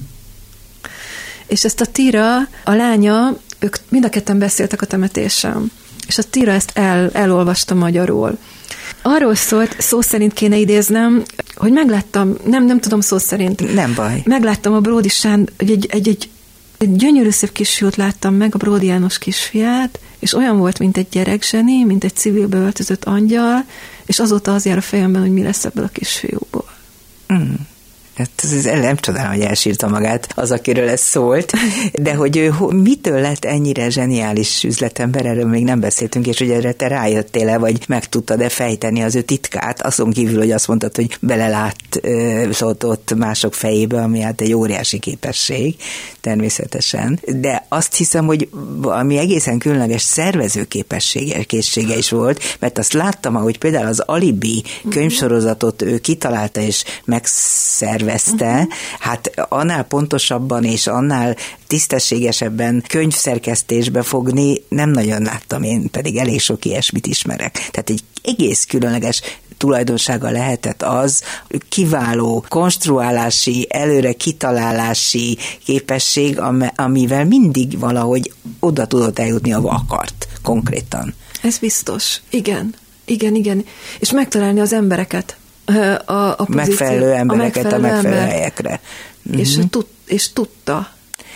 És ezt a Tira, a lánya, ők mind a ketten beszéltek a temetésen, és a Tira ezt el, elolvasta magyarul. Arról szólt, szó szerint kéne idéznem, hogy megláttam, nem, nem tudom szó szerint, Nem baj. megláttam a Bródi Sánd, hogy egy, egy, egy, egy gyönyörű szép kisfiút láttam meg, a Bródi János kisfiát, és olyan volt, mint egy gyerekzseni, mint egy civil beöltözött angyal, és azóta az jár a fejemben, hogy mi lesz ebből a kisfiúból. Hmm. Hát ez, ez nem csodálom, hogy elsírta magát az, akiről ez szólt, de hogy ő mitől lett ennyire zseniális üzletember, erről még nem beszéltünk, és hogy erre te rájöttél -e, vagy meg tudtad-e fejteni az ő titkát, azon kívül, hogy azt mondtad, hogy belelát ott, ott mások fejébe, ami hát egy óriási képesség, természetesen. De azt hiszem, hogy ami egészen különleges szervező képessége, készsége is volt, mert azt láttam, ahogy például az Alibi könyvsorozatot ő kitalálta és megszervezte, hát annál pontosabban és annál tisztességesebben könyvszerkesztésbe fogni nem nagyon láttam, én pedig elég sok ilyesmit ismerek. Tehát egy egész különleges tulajdonsága lehetett az kiváló konstruálási, előre kitalálási képesség, am- amivel mindig valahogy oda tudott eljutni, ahova akart konkrétan. Ez biztos. Igen. Igen, igen. És megtalálni az embereket. A, a pozíció, Megfelelő embereket a megfelelő ember. helyekre. És, Mhm. tud, és tudta.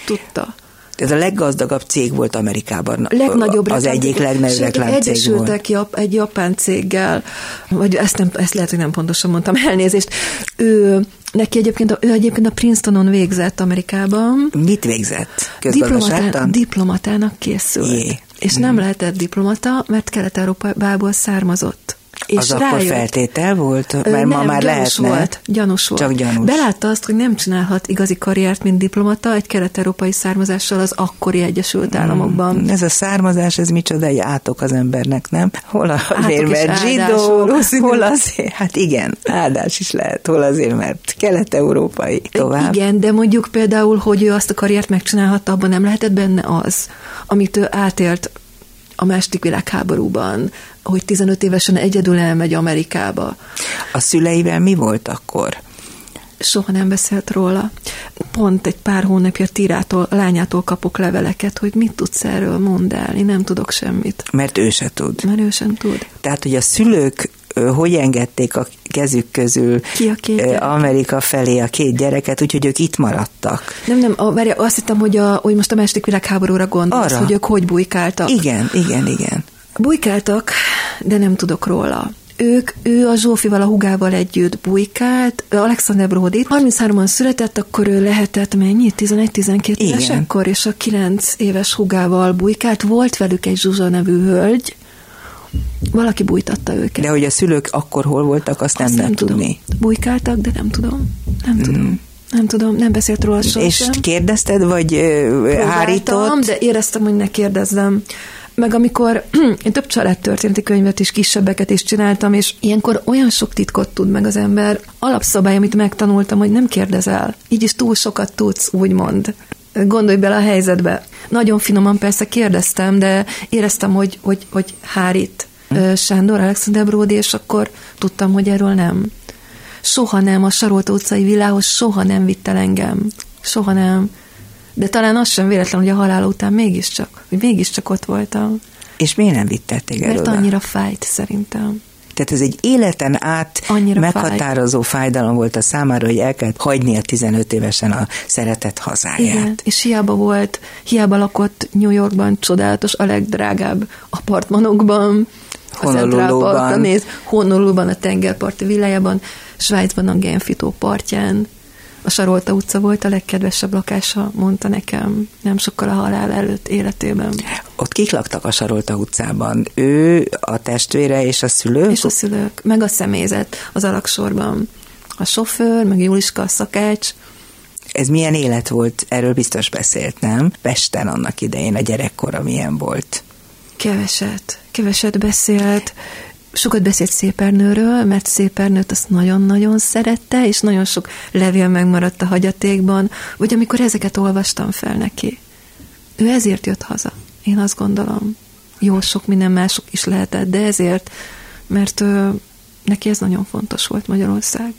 Tudta. Ez a leggazdagabb cég volt Amerikában. legnagyobb Az egyik legnagyobb reklámcég volt. Jap, egy japán céggel, vagy ezt, nem, ezt lehet, hogy nem pontosan mondtam, elnézést. Ő, neki egyébként, a- ő egyébként a Princetonon végzett Amerikában. Mit végzett? Diplomatá, Közgazdaságtan? diplomatának készült. Jé. És nem lehetett diplomata, mert Kelet-Európából származott. És az akkor rájött- feltétel volt? Mert ma nem, már gyanús lehetne. volt. Gyanús volt. Csak gyanús. Belátta azt, hogy nem csinálhat igazi karriert, mint diplomata egy kelet-európai származással az akkori Egyesült Államokban. Ez a származás, ez micsoda egy átok az embernek, nem? Hol azért, és mert zsidó, hol azért, hát igen, áldás is lehet, hol azért, mert kelet-európai. Tovább. Igen, de mondjuk például, hogy ő azt a karriert megcsinálhatta, abban nem lehetett benne az, amit ő átélt a második világháborúban, hogy 15 évesen egyedül elmegy Amerikába. A szüleivel mi volt akkor? Soha nem beszélt róla. Pont egy pár hónapja Tirától, lányától kapok leveleket, hogy mit tudsz erről, mondd el, én nem tudok semmit. Mert ő se tud. Mert ő sem tud. Tehát, hogy a szülők hogy engedték a kezük közül Ki a két gyerek? Amerika felé a két gyereket, úgyhogy ők itt maradtak. Nem, nem, a, várja, azt hittem, hogy, a, hogy most a második világháborúra gondolsz, Arra. hogy ők hogy bujkáltak. Igen, igen, igen. Bujkáltak, de nem tudok róla. Ők, ő a Zsófival, a hugával együtt bujkált. Alexander Brody 33-an született, akkor ő lehetett mennyi? 11-12 Igen. éves akkor, és a 9 éves hugával bujkált. Volt velük egy Zsuzsa nevű hölgy. Valaki bújtatta őket. De hogy a szülők akkor hol voltak, azt nem Azt lehet tudom. tudni. Bujkáltak, de nem tudom. Nem tudom. Nem tudom, nem beszélt róla sohasem. És kérdezted, vagy Próbáltam, hárított? de éreztem, hogy ne kérdezzem. Meg amikor én több családtörténeti könyvet is, kisebbeket is csináltam, és ilyenkor olyan sok titkot tud meg az ember. Alapszabály, amit megtanultam, hogy nem kérdezel. Így is túl sokat tudsz, úgymond. Gondolj bele a helyzetbe. Nagyon finoman persze kérdeztem, de éreztem, hogy, hogy, hogy hárít ö, Sándor, Alexander Bródi, és akkor tudtam, hogy erről nem. Soha nem, a Sarolta utcai világhoz soha nem vitt el engem. Soha nem. De talán az sem véletlen, hogy a halála után mégiscsak, hogy mégiscsak ott voltam. És miért nem vittek téged Mert oda? annyira fájt szerintem. Tehát ez egy életen át Annyira meghatározó fájdalom volt a számára, hogy el kellett hagynia 15 évesen a szeretett hazáját. Igen, és hiába volt, hiába lakott New Yorkban csodálatos, a legdrágább apartmanokban, Honoluluban. néz, Honoluluban, a tengerparti villájában, Svájcban a Genfitó partján. A Sarolta utca volt a legkedvesebb lakása, mondta nekem nem sokkal a halál előtt életében. Ott kik laktak a Sarolta utcában? Ő, a testvére és a szülők? És a szülők, meg a személyzet az alaksorban. A sofőr, meg Juliska a szakács, ez milyen élet volt? Erről biztos beszélt, nem? Pesten annak idején a gyerekkora milyen volt? Keveset, keveset beszélt. Sokat beszélt Szépernőről, mert Szépernőt azt nagyon-nagyon szerette, és nagyon sok levél megmaradt a hagyatékban, vagy amikor ezeket olvastam fel neki. Ő ezért jött haza, én azt gondolom. Jó, sok minden mások is lehetett, de ezért, mert ő, neki ez nagyon fontos volt Magyarország.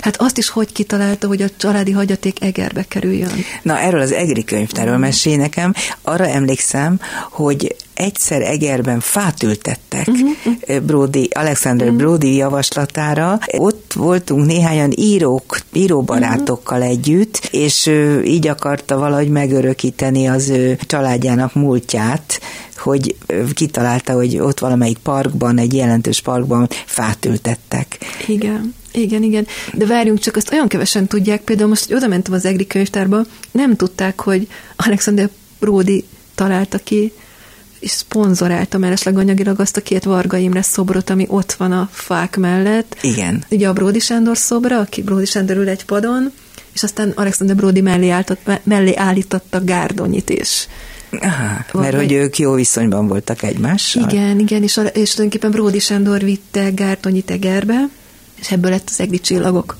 Hát azt is hogy kitalálta, hogy a családi hagyaték Egerbe kerüljön. Na, erről az Egri könyvtáról mesélj nekem. Arra emlékszem, hogy egyszer Egerben fát ültettek uh-huh. Brody, Alexander uh-huh. Brody javaslatára. Ott voltunk néhányan írók, íróbarátokkal uh-huh. együtt, és így akarta valahogy megörökíteni az ő családjának múltját, hogy kitalálta, hogy ott valamelyik parkban, egy jelentős parkban fát ültettek. Igen. Igen, igen. De várjunk csak, azt olyan kevesen tudják, például most, hogy oda mentem az EGRI könyvtárba, nem tudták, hogy Alexander Brody találta ki, és szponzorálta mellesleg anyagilag azt a két Varga Imre szobrot, ami ott van a fák mellett. Igen. Ugye a Bródi Sándor szobra, aki Bródi Sándor ül egy padon, és aztán Alexander Brody mellé, álltott, mellé állította Gárdonyit is. Aha, mert hogy ők jó viszonyban voltak egymással. Igen, igen, és, és tulajdonképpen Bródi Sándor vitte Gárdonyit Egerbe, és ebből lett az egri csillagok.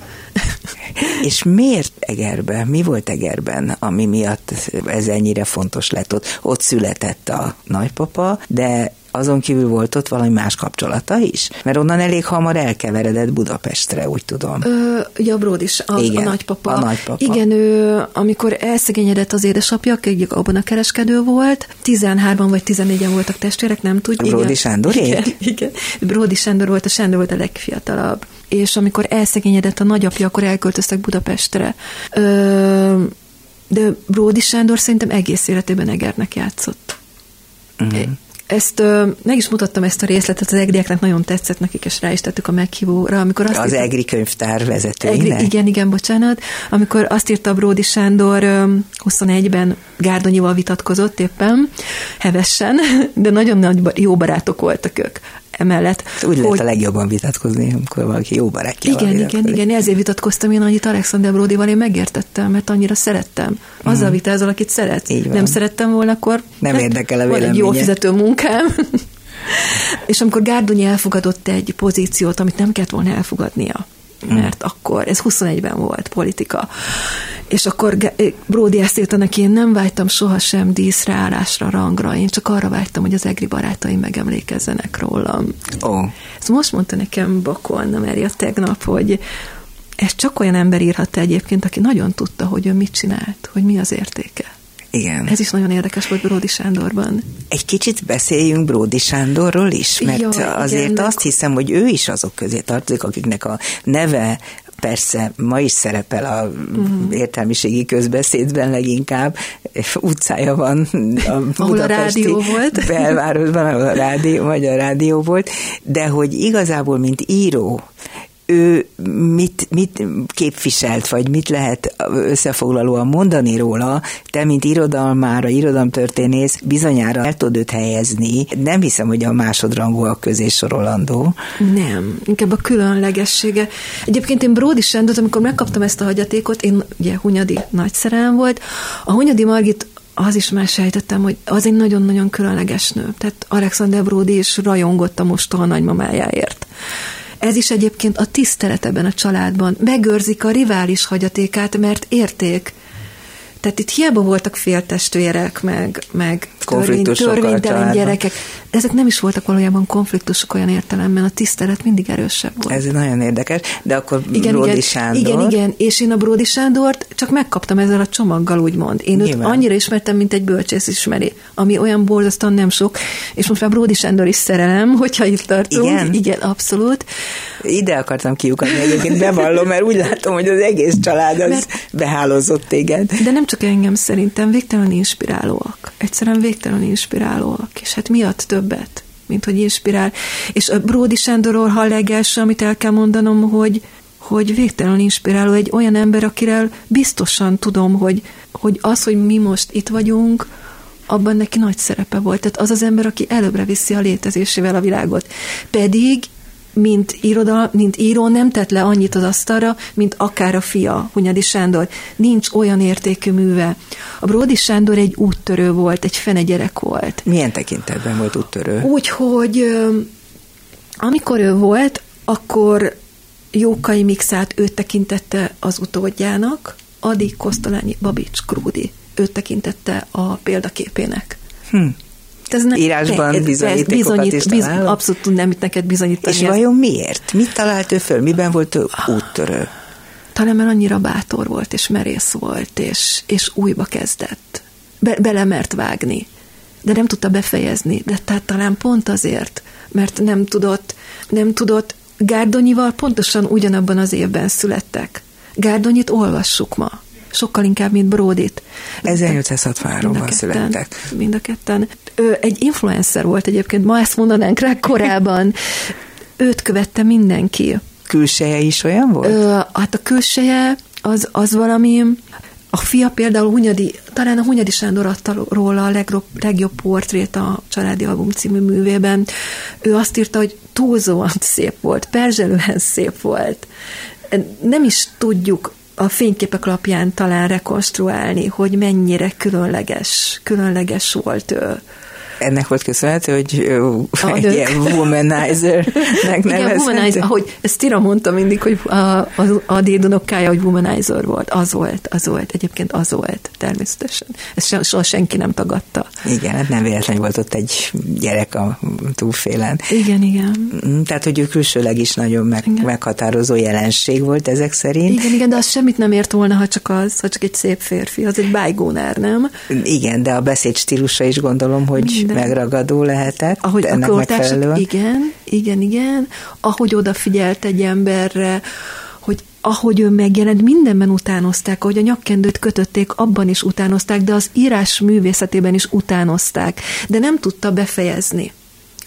és miért Egerben? Mi volt Egerben, ami miatt ez ennyire fontos lett ott? Ott született a nagypapa, de azon kívül volt ott valami más kapcsolata is? Mert onnan elég hamar elkeveredett Budapestre, úgy tudom. Ö, ugye a Bród is, a, Igen, a nagypapa. A nagypapa. Igen, ő, amikor elszegényedett az édesapja, aki abban a kereskedő volt, 13 vagy 14-en voltak testvérek, nem tudjuk. Bródi Sándor igen, igen, Bródi Sándor volt, a Sándor volt a legfiatalabb. És amikor elszegényedett a nagyapja, akkor elköltöztek Budapestre. Ö, de Bródi Sándor szerintem egész életében Egernek játszott. Uh-huh. Ezt ö, meg is mutattam ezt a részletet, az egrieknek nagyon tetszett nekik, és rá is tettük a meghívóra. Amikor azt az írta, egri könyvtár vezetőinek? Egri, igen, igen, bocsánat. Amikor azt írta Bródi Sándor 21-ben Gárdonyival vitatkozott éppen, hevesen, de nagyon nagy jó barátok voltak ők emellett. Úgy hogy... lehet a legjobban vitatkozni, amikor valaki jó barátja Igen, igen, igen, ezért vitatkoztam én annyit Alexander Brodival, én megértettem, mert annyira szerettem. Azzal mm. vitázol, akit szeret. Nem szerettem volna, akkor nem érdekel a véleménye. egy jó fizető munkám. És amikor Gárdonyi elfogadott egy pozíciót, amit nem kellett volna elfogadnia. Mert akkor, ez 21-ben volt politika, és akkor Brody ezt írta neki, én nem vágytam sohasem díszreállásra, rangra, én csak arra vágytam, hogy az egri barátaim megemlékezzenek rólam. Oh. Ezt most mondta nekem Bakó Anna Mária tegnap, hogy ez csak olyan ember írhatta egyébként, aki nagyon tudta, hogy ő mit csinált, hogy mi az értéke. Igen. Ez is nagyon érdekes volt Bródi Sándorban. Egy kicsit beszéljünk Bródi Sándorról is, mert Jó, azért igen, azt hiszem, hogy ő is azok közé tartozik, akiknek a neve persze ma is szerepel a uh-huh. értelmiségi közbeszédben leginkább, utcája van a ahol a rádió volt. belvárosban, ahol a rádió, vagy a rádió volt, de hogy igazából, mint író, ő mit, mit képviselt, vagy mit lehet összefoglalóan mondani róla, te, mint irodalmára, irodalomtörténész, bizonyára el tudod őt helyezni. Nem hiszem, hogy a másodrangúak közé sorolandó. Nem, inkább a különlegessége. Egyébként én Bródi Sándor, amikor megkaptam ezt a hagyatékot, én ugye Hunyadi nagyszerem volt, a Hunyadi Margit az is már sejtettem, hogy az egy nagyon-nagyon különleges nő. Tehát Alexander Brody is rajongott a mostoha nagymamájáért. Ez is egyébként a tisztelet ebben a családban. Megőrzik a rivális hagyatékát, mert érték. Tehát itt hiába voltak féltestvérek, meg, meg törvény, törvénytelen gyerekek. Ezek nem is voltak valójában konfliktusok olyan értelemben, a tisztelet mindig erősebb volt. Ez nagyon érdekes, de akkor igen, Bródi igen, Sándor... Igen, igen, és én a Bródi Sándort csak megkaptam ezzel a csomaggal, úgymond. Én Nyilván. őt annyira ismertem, mint egy bölcsész ismeri, ami olyan borzasztóan nem sok, és most már Bródi Sándor is szerelem, hogyha itt tartunk. Igen? Igen, abszolút. Ide akartam kiukadni egyébként, bevallom, mert úgy látom, hogy az egész család az mert, behálózott téged. De nem csak engem szerintem, végtelen inspirálóak. Egyszerűen végtelen inspirálóak, és hát miatt többet. mint hogy inspirál. És a Bródi Sándorról, ha a legelső, amit el kell mondanom, hogy, hogy végtelenül inspiráló egy olyan ember, akiről biztosan tudom, hogy, hogy az, hogy mi most itt vagyunk, abban neki nagy szerepe volt. Tehát az az ember, aki előbbre viszi a létezésével a világot. Pedig mint, iroda, mint író nem tett le annyit az asztalra, mint akár a fia, Hunyadi Sándor. Nincs olyan értékű műve. A Bródi Sándor egy úttörő volt, egy fene gyerek volt. Milyen tekintetben volt úttörő? Úgy, hogy amikor ő volt, akkor Jókai Mixát őt tekintette az utódjának, Adi Kosztolányi Babics Krúdi őt tekintette a példaképének. Hm. Ez ne, Írásban bizonyítékokat bizonyít, is biz, Abszolút tudnám itt neked bizonyítani. És ezt. vajon miért? Mit talált ő föl? Miben volt ő úttörő? Talán mert annyira bátor volt, és merész volt, és, és újba kezdett. Be, belemert vágni. De nem tudta befejezni. De tehát talán pont azért, mert nem tudott, nem tudott Gárdonyival pontosan ugyanabban az évben születtek. Gárdonyit olvassuk ma sokkal inkább, mint Bródit. 1863-ban születtek. Mind a ketten. Ő egy influencer volt egyébként, ma ezt mondanánk rá korábban. Őt követte mindenki. Külseje is olyan volt? Ö, hát a külseje az, az valami, a fia például Hunyadi, talán a Hunyadi Sándor adta róla a legjobb, legjobb portrét a Családi Album című művében. Ő azt írta, hogy túlzóan szép volt, perzselően szép volt. Nem is tudjuk a fényképek alapján talán rekonstruálni, hogy mennyire különleges, különleges volt ő ennek volt köszönhető, hogy a ilyen womanizernek Igen, womanizer, ahogy ezt Tira mondta mindig, hogy a, a, a dédunokája, hogy womanizer volt. Az volt, az volt. Egyébként az volt, természetesen. Ezt soha senki nem tagadta. Igen, hát nem véletlenül volt ott egy gyerek a túlfélen. Igen, igen. Mm, tehát, hogy ő külsőleg is nagyon meg, meghatározó jelenség volt ezek szerint. Igen, igen, de az semmit nem ért volna, ha csak az, ha csak egy szép férfi. Az egy bygónár, nem? Igen, de a beszéd stílusa is gondolom, hogy Minden. megragadó lehetett. Ahogy ennek a megfelelően. Igen, igen, igen. Ahogy odafigyelt egy emberre, hogy ahogy ő megjelent, mindenben utánozták, ahogy a nyakkendőt kötötték, abban is utánozták, de az írás művészetében is utánozták, de nem tudta befejezni.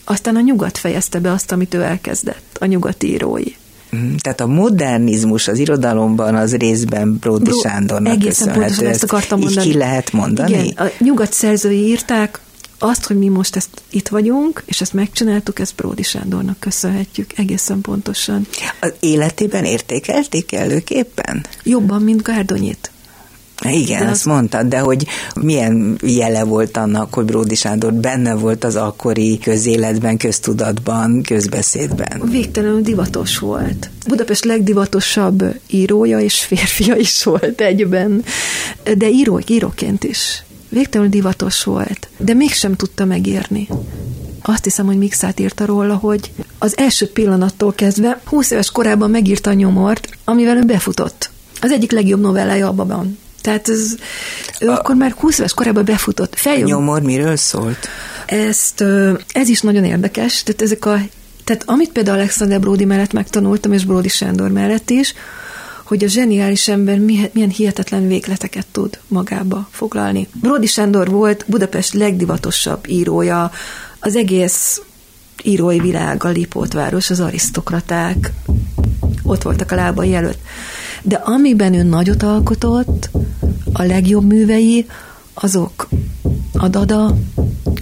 Aztán a nyugat fejezte be azt, amit ő elkezdett, a nyugati írói. Mhm, tehát a modernizmus az irodalomban az részben Bródi Sándornak egészen köszönhető. Ezt, ezt akartam mondani. Így ki lehet mondani? Igen, a nyugat szerzői írták, azt, hogy mi most ezt itt vagyunk, és ezt megcsináltuk, ezt Bródi Sándornak köszönhetjük egészen pontosan. Az életében értékelték előképpen? Jobban, mint Gárdonyit. Igen, de azt az... mondtad, de hogy milyen jele volt annak, hogy Bródi Sándor benne volt az akkori közéletben, köztudatban, közbeszédben? Végtelenül divatos volt. Budapest legdivatosabb írója és férfia is volt egyben, de író, íróként is végtelenül divatos volt, de mégsem tudta megírni. Azt hiszem, hogy Mixát írta róla, hogy az első pillanattól kezdve 20 éves korában megírta a nyomort, amivel ő befutott. Az egyik legjobb novellája abban. Tehát ez, ő a, akkor már 20 éves korában befutott. Feljön. Nyomor miről szólt? Ezt, ez is nagyon érdekes. Tehát ezek a tehát amit például Alexander Brody mellett megtanultam, és Brody Sándor mellett is, hogy a zseniális ember milyen hihetetlen végleteket tud magába foglalni. Brody Sándor volt Budapest legdivatosabb írója, az egész írói világ, a Lipótváros, az arisztokraták ott voltak a lábai előtt. De amiben ő nagyot alkotott, a legjobb művei, azok a Dada,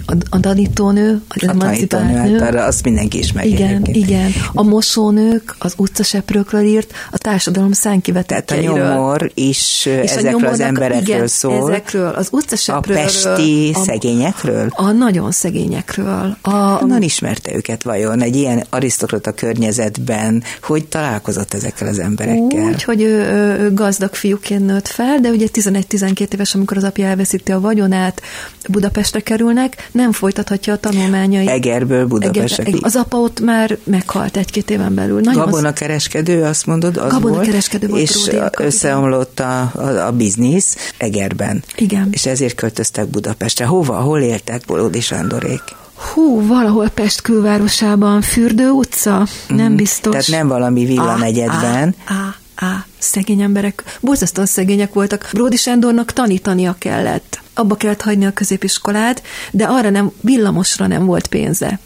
a, a tanítónő, az a emancipált nő. azt mindenki ismeri. Igen, egyébként. igen. A mosónők, az utcaseprőkről írt, a társadalom szánkivetettjeiről. Tehát a nyomor is és ezekről az emberekről igen, szól. ezekről, az utcaseprőről. A pesti a, szegényekről? A nagyon szegényekről. A, Honnan ismerte őket vajon egy ilyen arisztokrata környezetben? Hogy találkozott ezekkel az emberekkel? Úgy, hogy ő, ő gazdag fiúként nőtt fel, de ugye 11-12 éves, amikor az apja elveszíti a vagyonát, Budapestre kerülnek, nem folytathatja a tanulmányait. Egerből Budapestre. Eger, az apa ott már meghalt egy-két éven belül. Nagyon Gabona kereskedő, azt mondod, az Gabona volt, kereskedő volt. És összeomlott a, a, a biznisz Egerben. Igen. És ezért költöztek Budapestre. Hova, hol éltek Bolódi Sándorék? Hú, valahol Pest külvárosában, Fürdő utca, nem mm, biztos. Tehát nem valami villanegyedben. Á, á, á, szegény emberek, borzasztóan szegények voltak. Bródi Sándornak tanítania kellett abba kellett hagyni a középiskolát, de arra nem, villamosra nem volt pénze.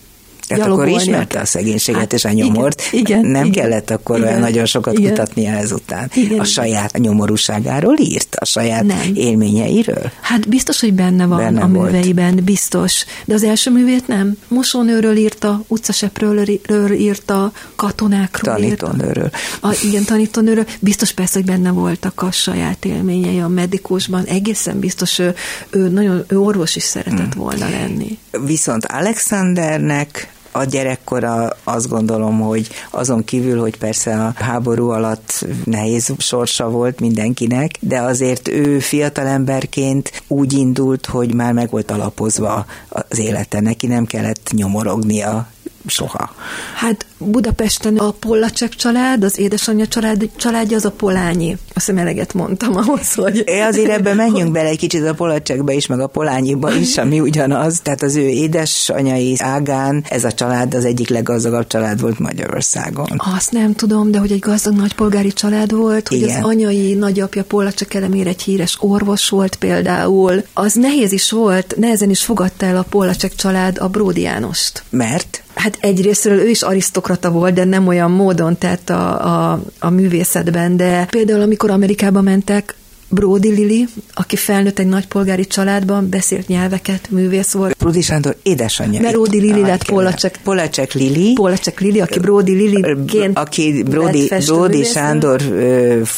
Tehát akkor ismerte a szegénységet hát, és a nyomort. Igen, nem igen, kellett akkor igen, olyan nagyon sokat igen. kutatnia ezután. Igen. A saját nyomorúságáról írt, a saját Nem. élményeiről. Hát biztos, hogy benne van Benne a volt. műveiben, biztos. De az első művét nem. Mosónőről írta, utcasepről írta, katonákról írta. Tanítónőről. A, igen, tanítónőről. Biztos persze, hogy benne voltak a saját élményei a medikusban. Egészen biztos, ő, ő nagyon ő orvos is szeretett Hmm. volna lenni. Viszont Alexandernek a gyerekkora azt gondolom, hogy azon kívül, hogy persze a háború alatt nehéz sorsa volt mindenkinek, de azért ő fiatalemberként úgy indult, hogy már meg volt alapozva az élete, neki nem kellett nyomorognia soha. Hát Budapesten a Pollacsek család, az édesanyja család, családja az a Polányi. Azt hiszem eleget mondtam ahhoz, hogy... É, azért ebben menjünk bele egy kicsit a polacsekbe is, meg a polányiba is, ami ugyanaz. Tehát az ő édesanyai ágán ez a család az egyik leggazdagabb család volt Magyarországon. Azt nem tudom, de hogy egy gazdag nagypolgári család volt, hogy Igen. az anyai nagyapja Pollacsek elemér egy híres orvos volt például. Az nehéz is volt, nehezen is fogadta el a Pollacsek család a Bródi Jánost. Mert Hát egyrésztről ő is arisztokrata volt, de nem olyan módon, tehát a, a, a művészetben, de például amikor Amerikába mentek, Brody Lili, aki felnőtt egy nagypolgári családban, beszélt nyelveket, művész volt. Prudi Sándor édesanyja. Mert Ródi Lili lett. Polacek- Polacek Lili. Polacek Lili, aki Brody Lili-ként aki festőművész. Brody Sándor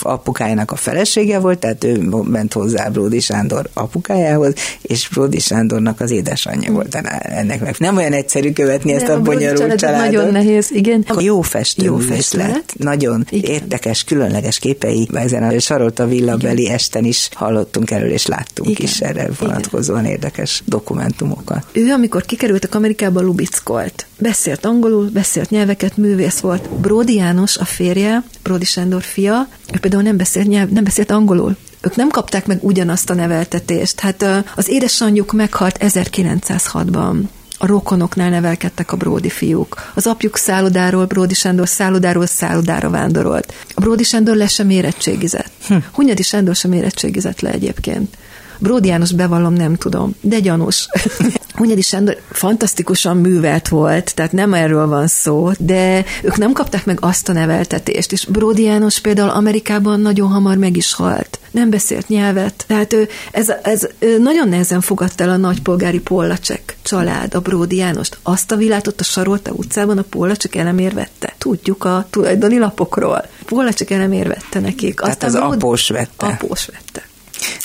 apukájának a felesége volt, tehát ő ment hozzá Brody Sándor apukájához, és Brody Sándornak az édesanyja volt. De ennek meg nem olyan egyszerű követni ezt a Brody bonyolult család családot. Nagyon nehéz, igen. Jó festő, Jó festő lett. lett. Nagyon Igen. érdekes, különleges képei. Ezen a Sarolta villabeli esten is hallottunk erről, és láttunk Igen. is erre vonatkozóan érdekes dokumentumokat. Ő, amikor kikerültek Amerikába, lubickolt. Beszélt angolul, beszélt nyelveket, művész volt. Bródi János, a férje, Bródi Sándor fia, ő például nem beszélt, nyelv, nem beszélt angolul. Ők nem kapták meg ugyanazt a neveltetést. Hát az édesanyjuk meghalt 1906-ban. A rokonoknál nevelkedtek a Bródi fiúk. Az apjuk szállodáról, Bródi Sándor szállodáról szállodára vándorolt. A Bródi Sándor le sem érettségizett. Hm. Hunyadi Sándor sem érettségizett le egyébként. Bródi János bevallom, nem tudom, de gyanús. Hunyadi Sándor fantasztikusan művelt volt, tehát nem erről van szó, de ők nem kapták meg azt a neveltetést, és Bródi János például Amerikában nagyon hamar meg is halt. Nem beszélt nyelvet, tehát ő, ez, ez nagyon nehezen fogadta el a nagypolgári Pollacsek család, a Bródi Jánost. Azt a világot a Sarolta utcában a Pollacsek elemér vette. Tudjuk a tulajdoni lapokról. Pollacsek elemér vette nekik. Tehát az após vette. Após vette.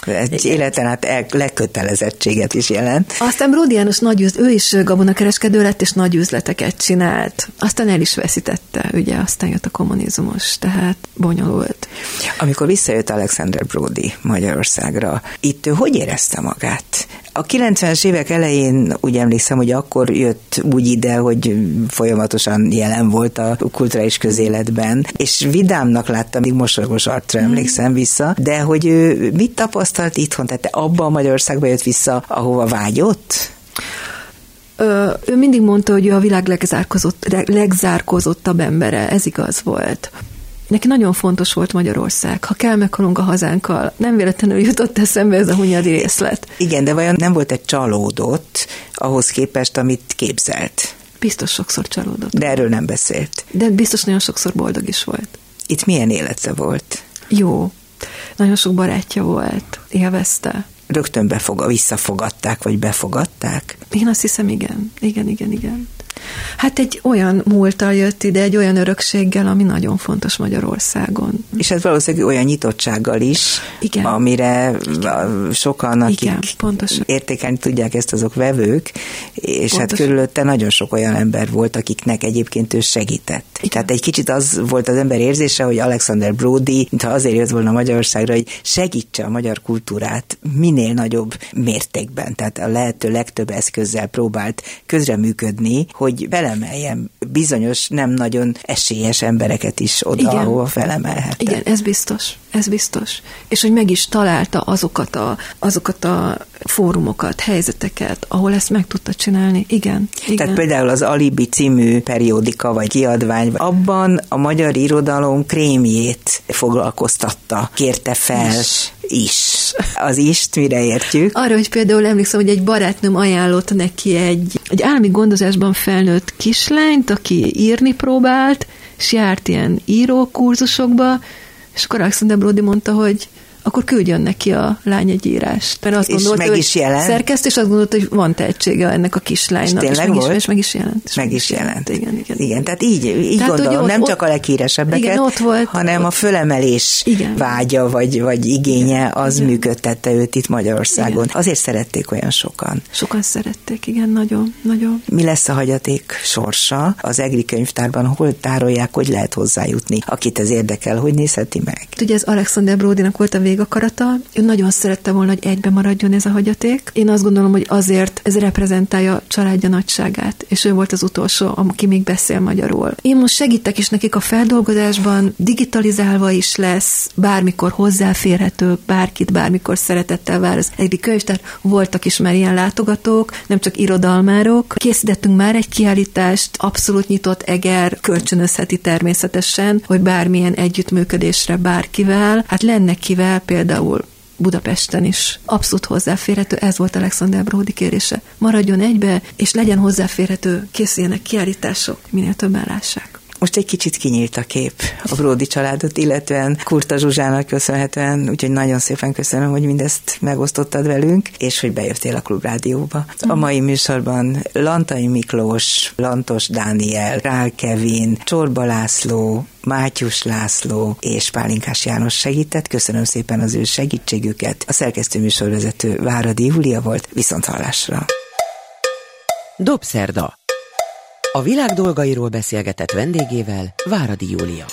Egy életen át el, lekötelezettséget is jelent. Aztán Bródi János nagy üzlet, ő is gabonakereskedő lett, és nagy üzleteket csinált. Aztán el is veszítette, ugye, aztán jött a kommunizmus, tehát bonyolult. Amikor visszajött Alexander Brody Magyarországra, itt ő hogy érezte magát? A 90-es évek elején úgy emlékszem, hogy akkor jött úgy ide, hogy folyamatosan jelen volt a kulturális közéletben, és vidámnak láttam, még mosolygós arcra emlékszem vissza, de hogy ő mit tapasztalt itthon? Tehát abba a Magyarországba jött vissza, ahova vágyott? Ö, ő mindig mondta, hogy ő a világ legzárkozott, legzárkozottabb embere, ez igaz volt. Neki nagyon fontos volt Magyarország. Ha kell, meghalunk a hazánkkal. Nem véletlenül jutott eszembe ez a hunyadi részlet. Igen, de vajon nem volt egy csalódott ahhoz képest, amit képzelt? Biztos sokszor csalódott. De erről nem beszélt. De biztos nagyon sokszor boldog is volt. Itt milyen élete volt? Jó. Nagyon sok barátja volt. Élvezte. Rögtön befog, visszafogadták, vagy befogadták? Én azt hiszem, igen. Igen, igen, igen. Hát egy olyan múltal jött ide, egy olyan örökséggel, ami nagyon fontos Magyarországon. És ez valószínűleg olyan nyitottsággal is, Igen. amire Igen. sokan, akik Igen, pontosan. értékelni tudják ezt, azok vevők, és pontosan. hát Pontosan. körülötte nagyon sok olyan ember volt, akiknek egyébként ő segített. Igen. Tehát egy kicsit az volt az ember érzése, hogy Alexander Brody, mintha azért jött volna Magyarországra, hogy segítse a magyar kultúrát minél nagyobb mértékben, tehát a lehető legtöbb eszközzel próbált közreműködni, hogy belemeljen bizonyos nem nagyon esélyes embereket is oda, Igen. ahova felemelhet. Igen, ez biztos, ez biztos. És hogy meg is találta azokat a, azokat a fórumokat, helyzeteket, ahol ezt meg tudta csinálni. Igen. igen. Tehát például az Alibi című periódika vagy kiadvány, abban a magyar irodalom krémjét foglalkoztatta, kérte fel. Is is. Az ist mire értjük? Arra, hogy például emlékszem, hogy egy barátnőm ajánlott neki egy, egy állami gondozásban felnőtt kislányt, aki írni próbált, és járt ilyen írókurzusokba, és akkor Alexander Brody mondta, hogy akkor küldjön neki a lány egy írást. Mert azt és gondolta, meg is jelent. Szerkeszt, és azt gondolta, hogy van tehetsége ennek a kislánynak. És, és meg, volt? Is, és meg is jelent. És meg, is jelent. Igen, igen. igen tehát így, így tehát, gondolom, ott, nem csak a leghíresebbeket, igen, ott volt, hanem ott, a fölemelés igen. vágya, vagy, vagy igénye, az igen. működtette őt itt Magyarországon. Igen. Azért szerették olyan sokan. Sokan szerették, igen, nagyon, nagyon. Mi lesz a hagyaték sorsa? Az EGRI könyvtárban hol tárolják, hogy lehet hozzájutni? Akit ez érdekel, hogy nézheti meg? Ugye ez Alexander Brodinak volt a vég akarata. Ő nagyon szerette volna, hogy egybe maradjon ez a hagyaték. Én azt gondolom, hogy azért ez reprezentálja a családja nagyságát, és ő volt az utolsó, aki még beszél magyarul. Én most segítek is nekik a feldolgozásban, digitalizálva is lesz, bármikor hozzáférhető, bárkit bármikor szeretettel vár az egyik könyvtár. Voltak is már ilyen látogatók, nem csak irodalmárok. Készítettünk már egy kiállítást, abszolút nyitott eger, kölcsönözheti természetesen, hogy bármilyen együttműködésre bárkivel, hát lenne kivel például Budapesten is abszolút hozzáférhető, ez volt Alexander Brody kérése. Maradjon egybe, és legyen hozzáférhető, készüljenek kiállítások, minél többen lássák. Most egy kicsit kinyílt a kép a Bródi családot, illetően Kurta Zsuzsának köszönhetően, úgyhogy nagyon szépen köszönöm, hogy mindezt megosztottad velünk, és hogy bejöttél a Klubrádióba. A mai műsorban Lantai Miklós, Lantos Dániel, Rál Kevin, Csorba László, Mátyus László és Pálinkás János segített. Köszönöm szépen az ő segítségüket. A szerkesztő műsorvezető Váradi Júlia volt. Viszont hallásra. Dobszerda. A világ dolgairól beszélgetett vendégével Váradi Júlia.